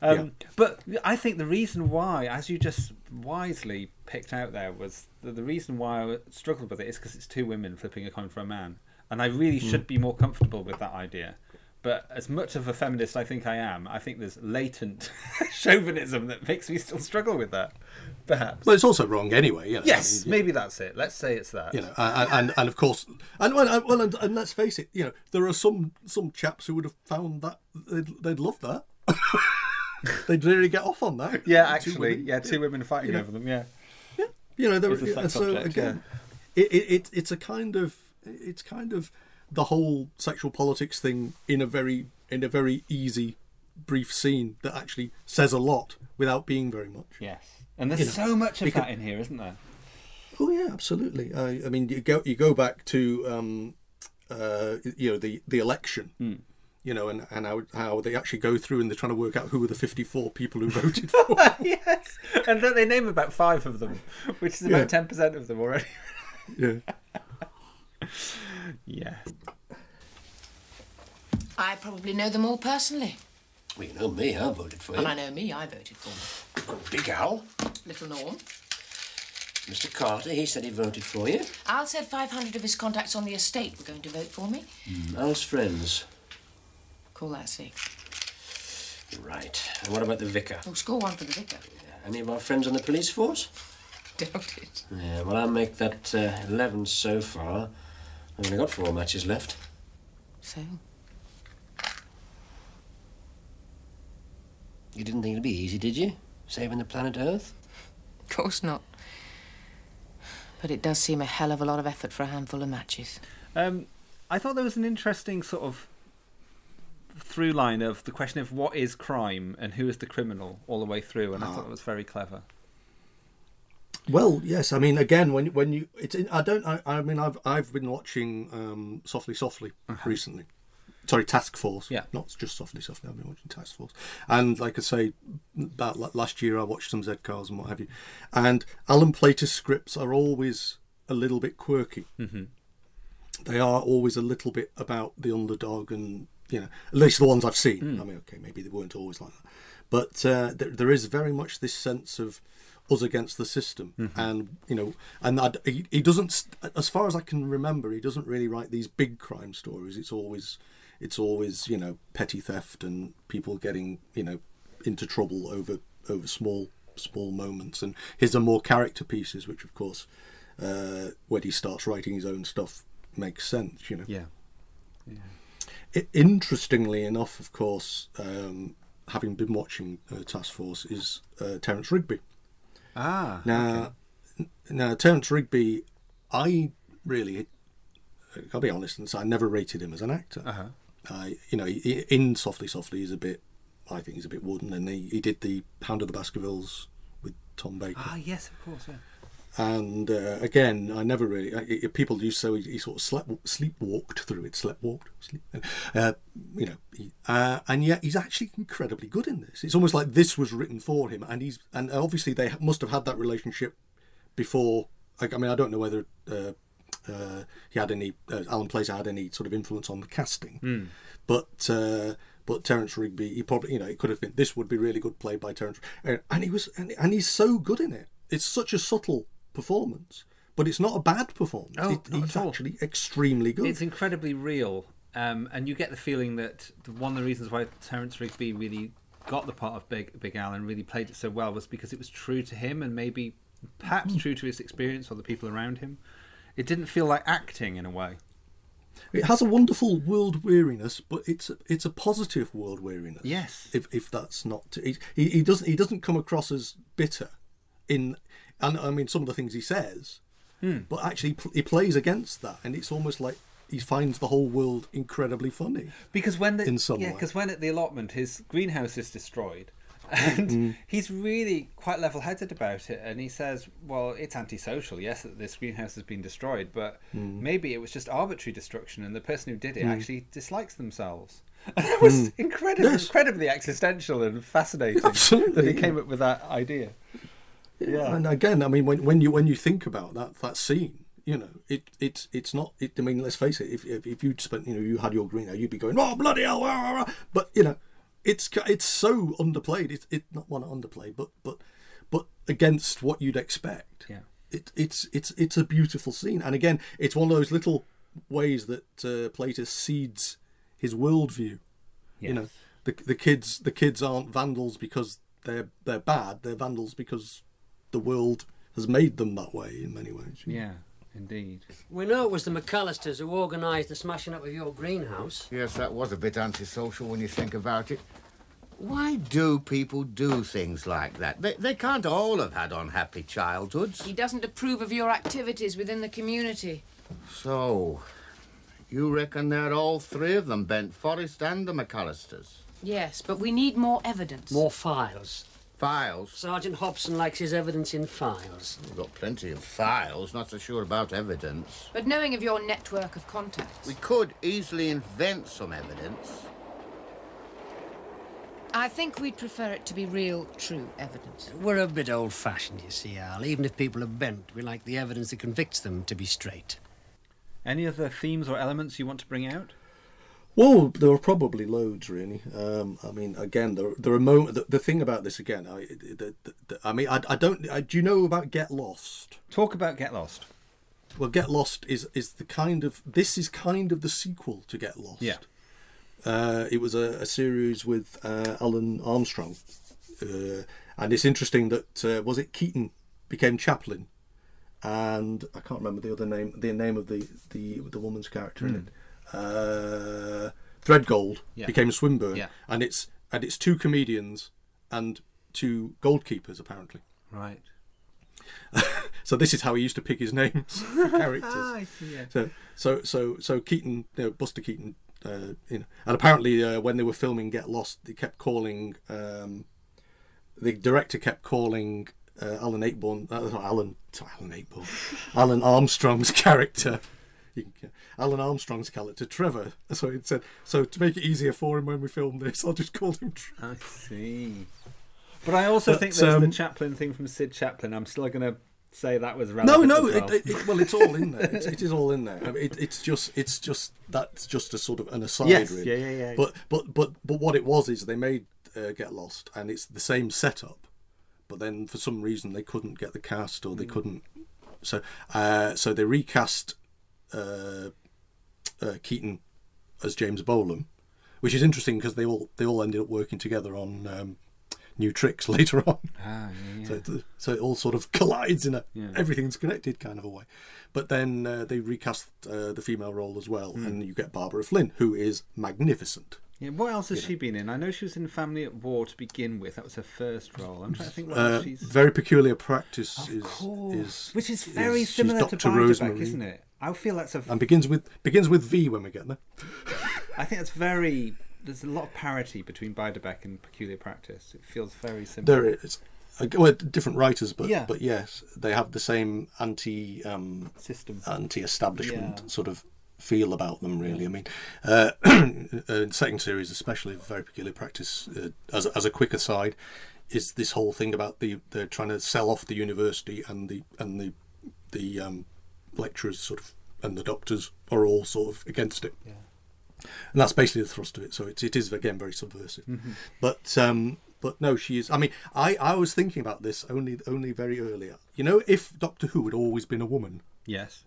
Um, But I think the reason why, as you just wisely picked out there, was the, the reason why I struggled with it is because it's two women flipping a coin for a man, and I really Mm. should be more comfortable with that idea. But as much of a feminist I think I am, I think there's latent chauvinism that makes me still struggle with that. Perhaps. well it's also wrong anyway you know, I yes, mean, maybe that's it. Let's say it's that. you know and, and and of course and well, well and, and let's face it you know there are some some chaps who would have found that they'd, they'd love that they'd really get off on that Yeah, actually, women. yeah, two women fighting Yeah. over them. Yeah. Yeah. You know there It's a sex so object, again it, it, it it's a kind of it's kind of the whole sexual politics thing in a very in a very easy brief scene that actually says a lot without being very much Yes, and there's You know, so much of because- that in here, isn't there? Oh yeah, absolutely. I, I mean, you go you go back to um, uh, you know the the election, Hmm. you know, and and how, how they actually go through and they're trying to work out who were the fifty four people who voted for. yes, and then they name about five of them, which is Yeah. about ten percent of them already. yeah. yeah. I probably know them all personally. Well, you know me, I voted for you. And I know me, I voted for them. Big Al. Little Norm. Mr. Carter, he said he voted for you. Al said 500 of his contacts on the estate were going to vote for me. Al's friends. Call that six. Right. And what about the vicar? Oh, score one for the vicar. Any of our friends on the police force? Doubt it. Yeah, well, I'll make that uh, 11 so far. I've only got four matches left. So? You didn't think it'd be easy, did you? Saving the planet Earth? Of course not. But it does seem a hell of a lot of effort for a handful of matches. Um, I thought there was an interesting sort of through line of the question of what is crime and who is the criminal all the way through, and I thought it was very clever. Well, yes. I mean, again, when when you it's in, I don't I, I mean I've I've been watching um, Softly Softly recently. Sorry, Task Force. Yeah. not just Softly Softly. I've been watching Task Force, and like I say, about last year I watched some Z cars and what have you, and Alan Plater's scripts are always a little bit quirky. Mm-hmm. They are always a little bit about the underdog, and you know, at least the ones I've seen. I mean, okay, maybe they weren't always like that, but uh, there, there is very much this sense of us against the system, and you know, and he, he doesn't, as far as I can remember, he doesn't really write these big crime stories. It's always, it's always you know, petty theft and people getting you know into trouble over over small small moments, and his are more character pieces, which of course, uh, when he starts writing his own stuff, makes sense. You know. Yeah. I- interestingly enough, of course, um, having been watching uh, Task Force, is uh, Terence Rigby. Ah. Now, n- now Terence Rigby, I really, I'll be honest and say I never rated him as an actor. Uh-huh. I, you know, he, in Softly Softly, he's a bit, I think he's a bit wooden, and he, he did the Hound of the Baskervilles with Tom Baker. Ah, yes, of course. Yeah. And uh, again, I never really. I, people used to say he, he sort of slept, sleepwalked through it, sleptwalked, sleep, uh, you know, he, uh, and yet he's actually incredibly good in this. It's almost like this was written for him, and he's and obviously they must have had that relationship before. I, I mean, I don't know whether uh, uh, he had any uh, Alan Plater had any sort of influence on the casting, but. Uh, but Terence Rigby, he probably, you know, it could have been. This would be really good played by Terence, and he was, and, and he's so good in it. It's such a subtle performance, but it's not a bad performance. Oh, it, not he's at all. actually extremely good. It's incredibly real, um, and you get the feeling that one of the reasons why Terence Rigby really got the part of Big Big Al and really played it so well was because it was true to him and maybe perhaps Hmm. true to his experience or the people around him. It didn't feel like acting in a way. It has a wonderful world weariness, but it's a, it's a positive world weariness. Yes. If if that's not he, he he doesn't he doesn't come across as bitter, in and I mean some of the things he says, Hmm. but actually he plays against that, and it's almost like he finds the whole world incredibly funny. Because when the In some yeah, because when at the allotment his greenhouse is destroyed, and Mm. he's really quite level-headed about it, and he says, "Well, it's antisocial, yes, that this greenhouse has been destroyed, but Mm. maybe it was just arbitrary destruction, and the person who did it Mm. actually dislikes themselves." And that was Mm. incredibly, Yes. incredibly existential and fascinating. Absolutely, that he came up with that idea. Yeah. And again, I mean, when, when you when you think about that that scene, you know, it it's it's not. It, I mean, let's face it. If if, if you'd spent, you know, you had your greenhouse, you'd be going, oh bloody hell! rah, rah, rah." But you know, it's it's so underplayed. It's it not one underplayed, but but but against what you'd expect. Yeah. It, it's it's it's a beautiful scene, and again, it's one of those little ways that uh, Plater seeds his worldview. You know, the the kids the kids aren't vandals because they're they're bad. They're vandals because the world has made them that way in many ways. Yeah, indeed. We know it was the McAllisters who organised the smashing up of your greenhouse. Yes, that was a bit antisocial when you think about it. Why do people do things like that? They, they can't all have had unhappy childhoods. He doesn't approve of your activities within the community. So, you reckon they're all three of them, Bent Forrest and the McAllisters? Yes, but we need more evidence. More files. Files? Sergeant Hobson likes his evidence in files. We've got plenty of files, not so sure about evidence. But knowing of your network of contacts, We could easily invent some evidence. I think we'd prefer it to be real, true evidence. We're a bit old fashioned, you see, Al. Even if people are bent, we like the evidence that convicts them to be straight. Any other themes or elements you want to bring out? Well, there are probably loads, really. Um, I mean, again, there, there are mo- the, the thing about this again. I, the, the, I mean, I, I don't. I, do you know about Get Lost? Talk about Get Lost. Well, Get Lost is is the kind of this is kind of the sequel to Get Lost. Yeah. Uh, it was a, a series with uh, Alun Armstrong, uh, and it's interesting that uh, was it Keaton became Chaplin, and I can't remember the other name, the name of the the the woman's character in Hmm. it. Uh, Threadgold Yeah. became Swinburne, Yeah. and it's and it's two comedians and two goldkeepers apparently. Right. So this is how he used to pick his names for characters. See, yeah. So so so so Keaton, you know, Buster Keaton, uh, you know, and apparently uh, when they were filming Get Lost, they kept calling um, the director kept calling uh, Alan Ayckbourn, uh, Alan, Alan Ayckbourn, Alun Armstrong's character. You can, Alun Armstrong's character, Trevor. So it said, so to make it easier for him when we film this, I'll just call him Trevor. I see. But I also But, think there's the um, Chaplin thing from Sid Chaplin. I'm still going to say that was No, relevant. no. It, well. it, it, well, it's all in there. It's, it is all in there. I mean, it, it's just, it's just that's just a sort of an aside, Yes, really. yeah, yeah, yeah. But, but, but, but what it was is they made uh, Get Lost, and it's the same setup, but then for some reason they couldn't get the cast, or they Mm. couldn't. So, uh, so they recast uh, uh, Keaton as James Bolam, which is interesting because they all they all ended up working together on um, New Tricks later on. Ah, yeah, So, it, so it all sort of collides in a Yeah. everything's connected kind of a way. But then uh, they recast uh, the female role as well, Hmm. and you get Barbara Flynn, who is magnificent. Yeah, what else has you know. she been in? I know she was in Family at War to begin with. That was her first role. I'm trying to think what Uh, she's. very peculiar practice Of is, course. is Which is very is- similar to Dr. Rosemary. isn't it? I feel that's a. And begins with begins with V when we get there. I think that's very. There's a lot of parity between Beiderbecke and Peculiar Practice. It feels very similar. There is, Uh, well, different writers, but Yeah. but yes, they have the same anti um, System. anti-establishment Yeah. sort of feel about them. Really, I mean, uh, uh, second series especially very peculiar practice. Uh, as a- as a quick aside, is this whole thing about the they're trying to sell off the university and the and the the um, lecturers sort of and the doctors are all sort of against it. And that's basically the thrust of it. So it, it is again very subversive. But um, but no, she is. I mean, I, I was thinking about this only only very earlier. You know, if Doctor Who had always been a woman, Yes.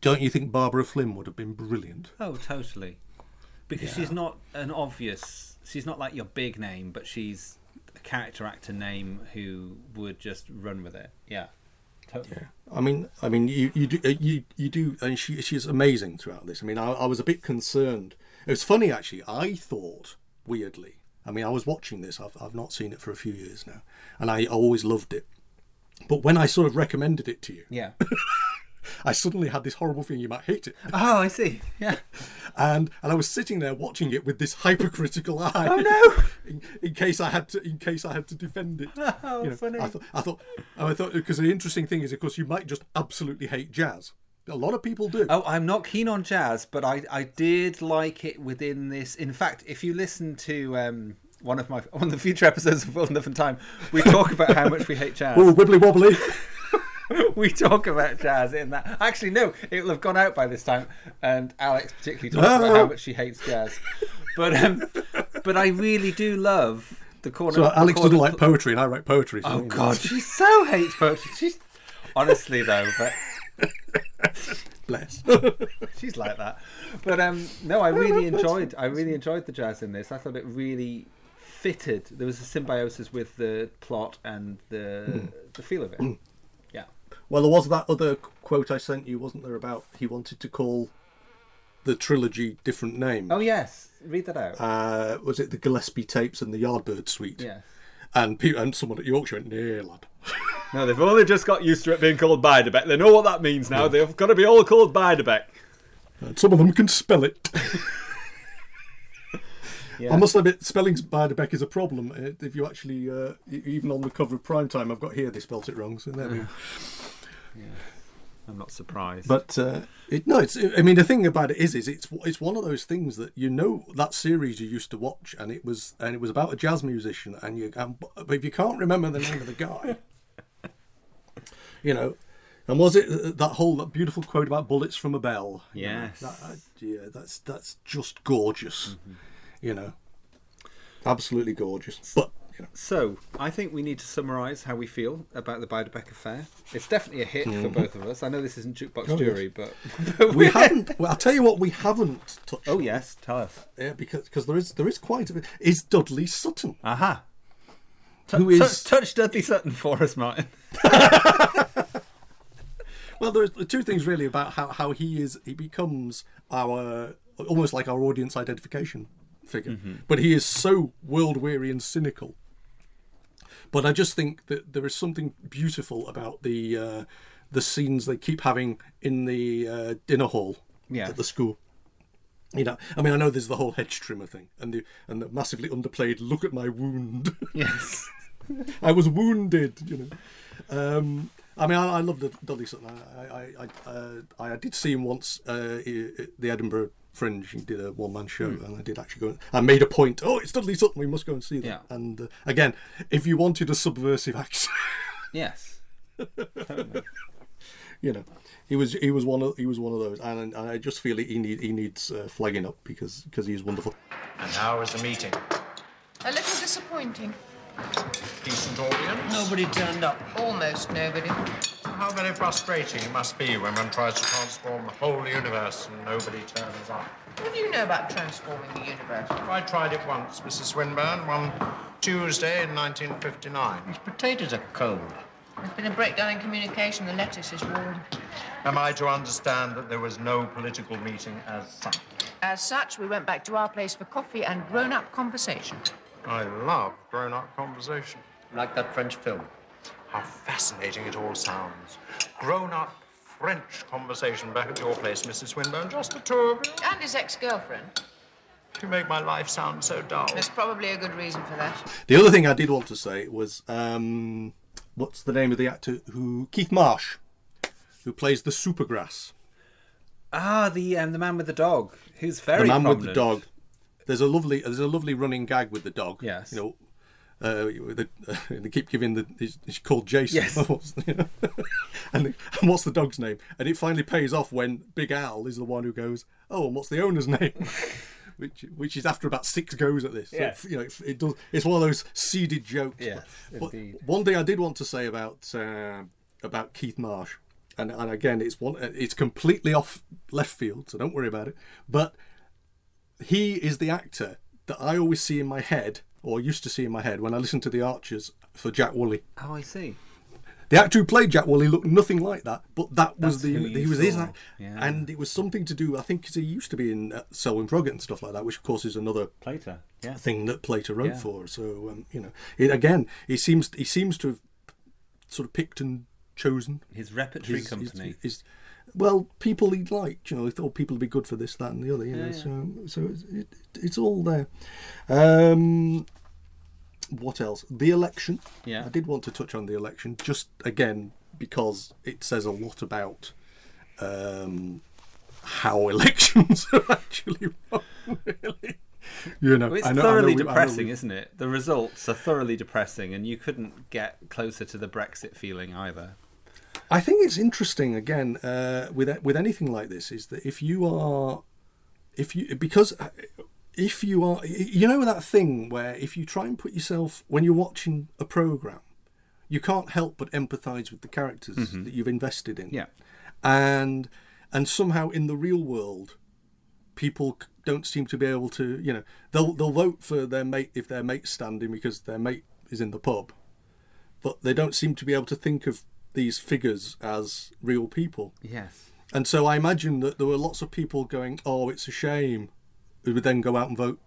don't you think Barbara Flynn would have been brilliant? Oh, totally. Because she's not an obvious. She's not like your big name, but she's a character actor name who would just run with it. Yeah. Totally. I mean, I mean, you you do uh, you you do, and she she's amazing throughout this. I mean, I, I was a bit concerned. It was funny actually. I thought weirdly. I mean, I was watching this. I've I've not seen it for a few years now, and I always loved it. But when I sort of recommended it to you, Yeah. I suddenly had this horrible feeling you might hate it. Oh, I see. Yeah. and and I was sitting there watching it with this hypercritical eye. Oh, no! in, in case I had to, in case I had to defend it. Oh, You know, funny. I thought, I thought, I thought, because the interesting thing is, of course, you might just absolutely hate jazz. A lot of people do. Oh, I'm not keen on jazz, but I, I did like it within this. In fact, if you listen to um, one of my one of the future episodes of World Enough and Time, we talk about how much we hate jazz. Oh, wibbly wobbly. we talk about jazz in that. Actually, no, it will have gone out by this time, and Alex particularly talks about Ah. how much she hates jazz. But um, but I really do love the corner. So the Alex corner- doesn't like poetry, and I write poetry. So Oh. God, she so hates poetry. She's honestly though, but bless. she's like that. But um, no, I really enjoyed. I really enjoyed the jazz in this. I thought it really fitted. There was a symbiosis with the plot and the the feel of it. Yeah. Well, there was that other quote I sent you, wasn't there? About he wanted to call the trilogy different names. Oh yes, read that out. Uh, was it the Gillespie tapes and the Yardbird Suite? Yes. And pe- and someone at Yorkshire went, "Yeah, lad." No, they've only just got used to it being called Beiderbecke. They know what that means now. They've got to be all called Beiderbecke. And some of them can spell it. Yeah. I must admit, spelling Beiderbecke is a problem. Uh, If you actually, uh, even on the cover of Prime Time, I've got here they spelt it wrong. So there we go. I'm not surprised. But uh, it, no, it's. I mean, the thing about it is, is it's it's one of those things that you know that series you used to watch, and it was and it was about a jazz musician, and you and, but if you can't remember the name of the guy, you know, and was it uh, that whole that beautiful quote about bullets from a bell? you know, Yes. that- uh, yeah, that's that's just gorgeous. You know, absolutely gorgeous. But So, I think we need to summarise how we feel about the Beiderbecke affair. It's definitely a hit for both of us. I know this isn't Jukebox Mm-hmm. Oh, yes. Jury, but, but we haven't. Well, I'll tell you what we haven't touched. Oh on. yes, tell us. Yeah, because because there is there is quite a bit. Is Dudley Sutton? Aha. Who Tou- is- touch Dudley Sutton for us, Martin? Well, there's two things really about how, how he is. He becomes our almost like our audience identification figure, but he is so world weary and cynical. But I just think that there is something beautiful about the uh, the scenes they keep having in the uh, dinner hall Yes. at the school. You know, I mean, I know there's the whole hedge trimmer thing, and the and the massively underplayed "Look at my wound." Yes. I was wounded, you know. Um, I mean, I, I love Dudley Sutton. I, I, I, uh, I did see him once uh, at the Edinburgh Fringe. He did a one man show, and I did actually go. I made a point. Oh, it's Dudley Sutton. We must go and see that. Yeah. And uh, again, if you wanted a subversive act, Yes. Totally. you know, he was he was one of he was one of those, and, I just feel he need he needs uh, flagging up because because he's wonderful. And how was the meeting? A little disappointing. Decent audience? Nobody turned up. Almost nobody. How very frustrating it must be when one tries to transform the whole universe and nobody turns up. What do you know about transforming the universe? I tried it once, Mrs. Swinburne, one Tuesday in 1959. These potatoes are cold. There's been a breakdown in communication. The lettuce is warm. Am I to understand that there was no political meeting as such? As such, we went back to our place for coffee and grown-up conversation. I love grown-up conversation. Like that French film. How fascinating it all sounds. Grown-up French conversation back at your place, Mrs. Swinburne. Just the two of you. And his ex-girlfriend. You make my life sound so dull. There's probably a good reason for that. The other thing I did want to say was um, what's the name of the actor who Keith Marsh, who plays the Supergrass, Ah, the um, the man with the dog, who's very the man prominent. with the dog. There's a lovely there's a lovely running gag with the dog. Yes. You know. Uh, the, they keep giving the. He's, he's called Jason. Yes. And, and what's the dog's name? And it finally pays off when Big Al is the one who goes, "Oh, and what's the owner's name?" which which is after about six goes at this. So, Yes. you know, it, it does. It's one of those seeded jokes. Yes, But indeed. one thing I did want to say about uh, about Keith Marsh, and and again, it's one. It's completely off left field, so don't worry about it. But he is the actor that I always see in my head, or used to see in my head, when I listened to the Archers for Jack Woolley. Oh, I see. The actor who played Jack Woolley looked nothing like that, but that was That's the he was his act, Yeah. and it was something to do. I think because he used to be in uh, Selwyn Froggitt and stuff like that, which of course is another Plater. Yeah. thing that Plater wrote Yeah. for. So um, you know, it, again, he seems he seems to have sort of picked and chosen His repertory his- his- his- well, people he liked, you know, he thought people would be good for this, that, and the other, you know. Yeah, yeah. So, so it's, it, it's all there. Um, what else? The election. Yeah. I did want to touch on the election, just again because it says a lot about um, how elections are actually run. Really, you know, Well, it's know thoroughly we- depressing, we- isn't it? The results are thoroughly depressing, and you couldn't get closer to the Brexit feeling either. I think it's interesting again uh, with with anything like this is that if you are, if you because uh, if you are, you know that thing where if you try and put yourself when you're watching a program, you can't help but empathise with the characters Mhm. that you've invested in. Yeah. and and somehow in the real world, people don't seem to be able to, you know, they'll they'll vote for their mate if their mate's standing because their mate is in the pub, but they don't seem to be able to think of these figures as real people. Yes. And so I imagine that there were lots of people going, "Oh, it's a shame," who would then go out and vote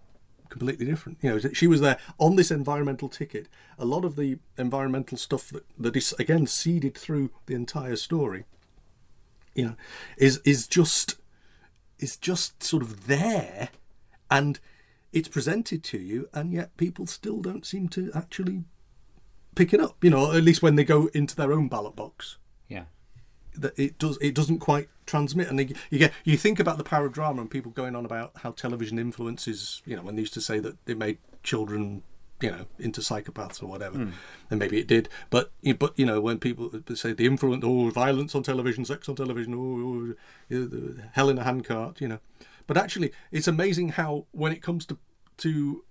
completely different. You know, she was there on this environmental ticket. A lot of the environmental stuff that, that is again seeded through the entire story, you know, is is just is just sort of there, and it's presented to you, and yet people still don't seem to actually pick it up. You know, at least when they go into their own ballot box Yeah. that it does it doesn't quite transmit and you, you get you think about the power of drama and people going on about how television influences you know when they used to say that it made children you know into psychopaths or whatever Hmm. and maybe it did but you- but you know when people say the influence oh violence on television sex on television oh, oh the hell in a handcart you know but actually it's amazing how when it comes to to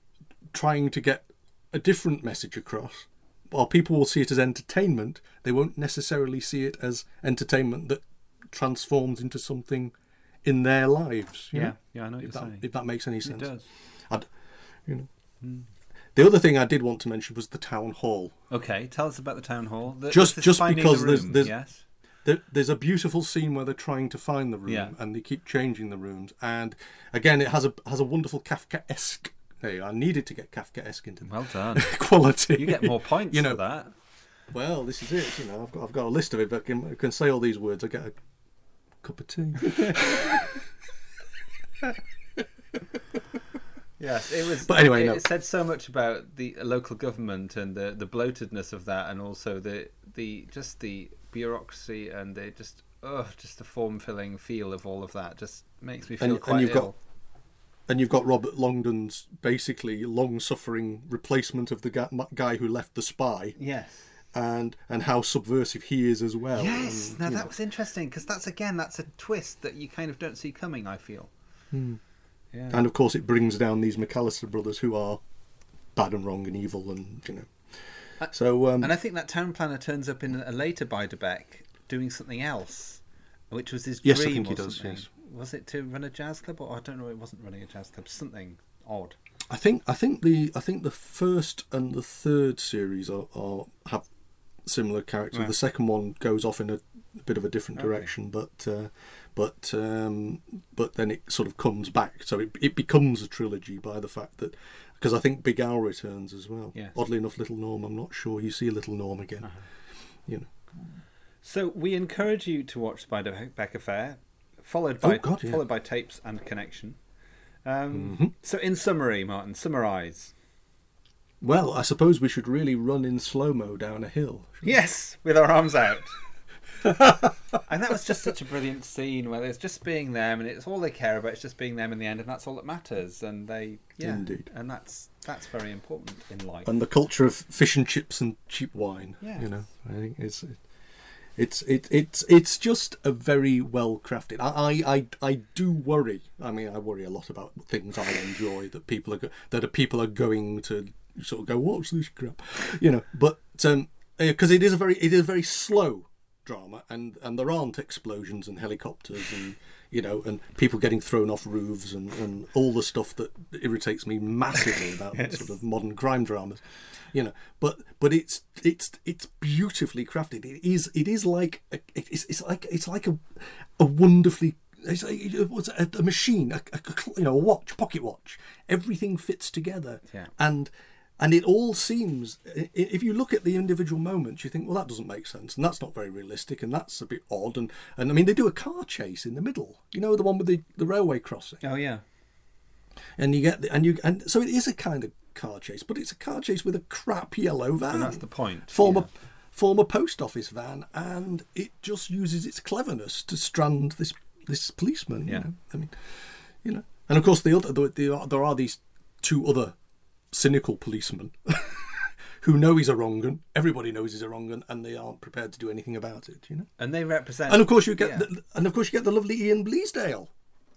trying to get a different message across while people will see it as entertainment, they won't necessarily see it as entertainment that transforms into something in their lives. Yeah, know? yeah, I know what if you're that, saying. If that makes any sense, It does. I'd, you know. Hmm. The other thing I did want to mention was the town hall. Okay, tell us about the town hall. The- just just finding the because there's there's yes. there, there's a beautiful scene where they're trying to find the room Yeah. and they keep changing the rooms and again it has a has a wonderful Kafka-esque. I needed to get Kafka-esque into Well done. quality. You get more points you know, for that. Well, this is it. You know, I've got I've got a list of it, but I can, I can say all these words. I get a cup of tea. Yes, it was. But anyway, it, no. it said so much about the local government and the the bloatedness of that, and also the the just the bureaucracy and the just oh, just the form filling feel of all of that just makes me feel and, quite and you've ill. got and you've got Robert Longden's basically long-suffering replacement of the guy, who left the spy. Yes. And and how subversive he is as well. Yes, and, now that know. was interesting because that's again that's a twist that you kind of don't see coming. I feel. Hmm. Yeah. And of course, it brings down these McAllister brothers who are bad and wrong and evil, and you know. So um, and I think that town planner turns up in a later Beiderbecke doing something else, which was his Yes, I dream. think he does, yes. Was it to run a jazz club, or I don't know? It wasn't running a jazz club. Something odd. I think I think the I think the first and the third series are, are have similar characters. Right. The second one goes off in a, a bit of a different Okay. direction, but uh, but um, but then it sort of comes back. So it it becomes a trilogy by the fact that because I think Big Al returns as well. Yes. Oddly enough, Little Norm. I'm not sure you see Little Norm again. Uh-huh. You know. So we encourage you to watch Beiderbecke Affair, followed by Oh, God, yeah. followed by Tapes and Connection. Um, Mhm. So, in summary, Martin, summarise. Well, I suppose we should really run in slow mo down a hill. Yes, with our arms out. and that was just such a brilliant scene where there's just being them, and it's all they care about. It's just being them in the end, and that's all that matters. And they, yeah, Indeed. and that's that's very important in life. And the culture of fish and chips and cheap wine. Yeah. You know, I think it's it's it, it's it's just a very well crafted. I, I I do worry. I mean, I worry a lot about things I enjoy that people are that people are going to sort of go watch this crap, you know. But um, because it is a very it is a very slow drama, and and there aren't explosions and helicopters and you know and people getting thrown off roofs and and all the stuff that irritates me massively about Yes. sort of modern crime dramas you know but but it's it's it's beautifully crafted it is it is like a, it's, it's like it's like a a wonderfully it's like, it was a, a machine a, a, you know a watch pocket watch everything fits together Yeah. and and it all seems if you look at the individual moments you think well that doesn't make sense and that's not very realistic and that's a bit odd and and i mean they do a car chase in the middle you know the one with the, the railway crossing Oh yeah, and you get the, and you and so it is a kind of car chase but it's a car chase with a crap yellow van and that's the point. former yeah. former post office van and it just uses its cleverness to strand this this policeman you Yeah. know? i mean you know and of course the other the, the, there are these two other cynical policemen who know he's a wrong un everybody knows he's a wrong un and they aren't prepared to do anything about it you know and they represent. and of course you get yeah. the, and of course you get the lovely ian bleasdale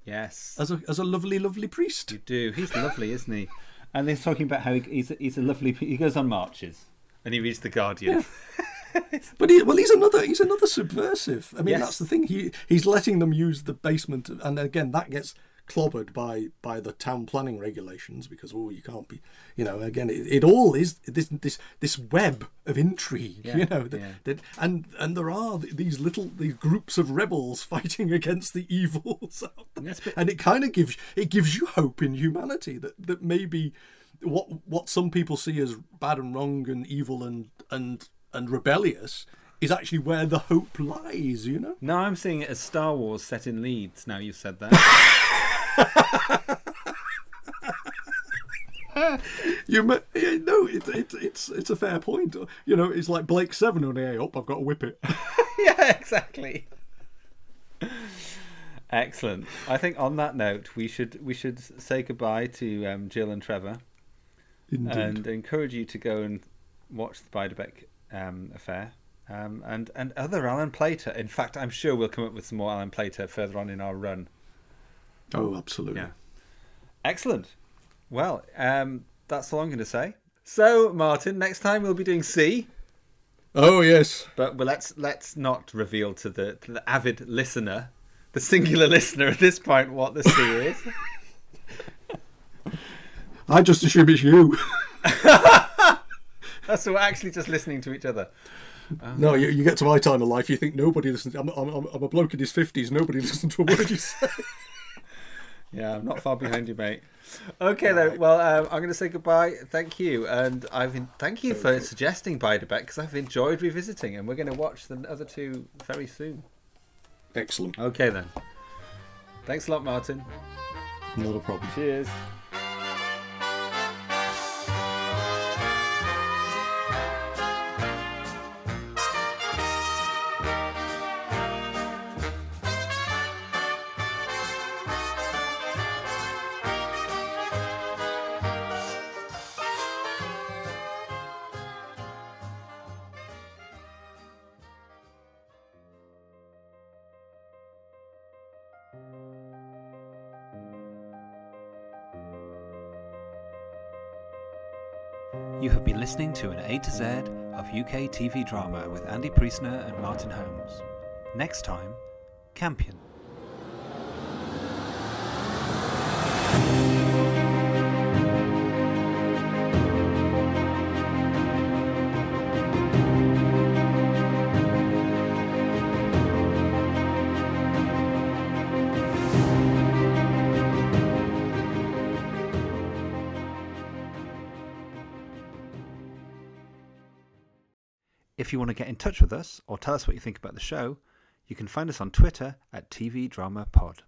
yes, as a as a lovely lovely priest you do. He's lovely, isn't he? And they're talking about how he, he's a, he's a lovely. He goes on marches and he reads the Guardian. But he, well, he's another he's another subversive. I mean, Yes. that's the thing. He he's letting them use the basement, and again, that gets clobbered by by the town planning regulations because oh, you can't be, you know. Again, it, it all is this this this web of intrigue, Yeah, you know. That, yeah. that, and and there are these little these groups of rebels fighting against the evils. Yes, but- and it kind of gives it gives you hope in humanity that that maybe what what some people see as bad and wrong and evil and and and rebellious is actually where the hope lies you know No, I'm seeing it as Star Wars set in Leeds. Now you've said that. you ma- yeah, no it, it, it's it's a fair point you know it's like blake seven on the a up i've got to whip it yeah, exactly. Excellent. I think on that note, we should we should say goodbye to um, Jill and Trevor, Indeed. and encourage you to go and watch the Beiderbecke um, affair. Um, and and other Alan Plater. In fact, I'm sure we'll come up with some more Alan Plater further on in our run. Oh absolutely Yeah. Excellent. Well, um, that's all I'm going to say. So, Martin, next time we'll be doing C, oh yes but well, let's let's not reveal to the, to the avid listener, the singular listener at this point, what the C is. i just assume it's you That's so we're actually just listening to each other. no you, you get to my time of life you think nobody listens I'm, I'm, I'm I'm a bloke in his 50s nobody listens to a word you say Yeah, I'm not far behind you, mate. Okay, then. Well, um, I'm going to say goodbye. Thank you, and I've been, thank you for suggesting Beiderbecke because I've enjoyed revisiting, and we're going to watch the other two very soon. excellent Okay, then. Thanks a lot, Martin. not a problem Cheers. Listening to an A to Z of UK TV drama with Andy Priestner and Martin Holmes. Next time, Campion. If you want to get in touch with us or tell us what you think about the show, you can find us on Twitter at TV Drama Pod.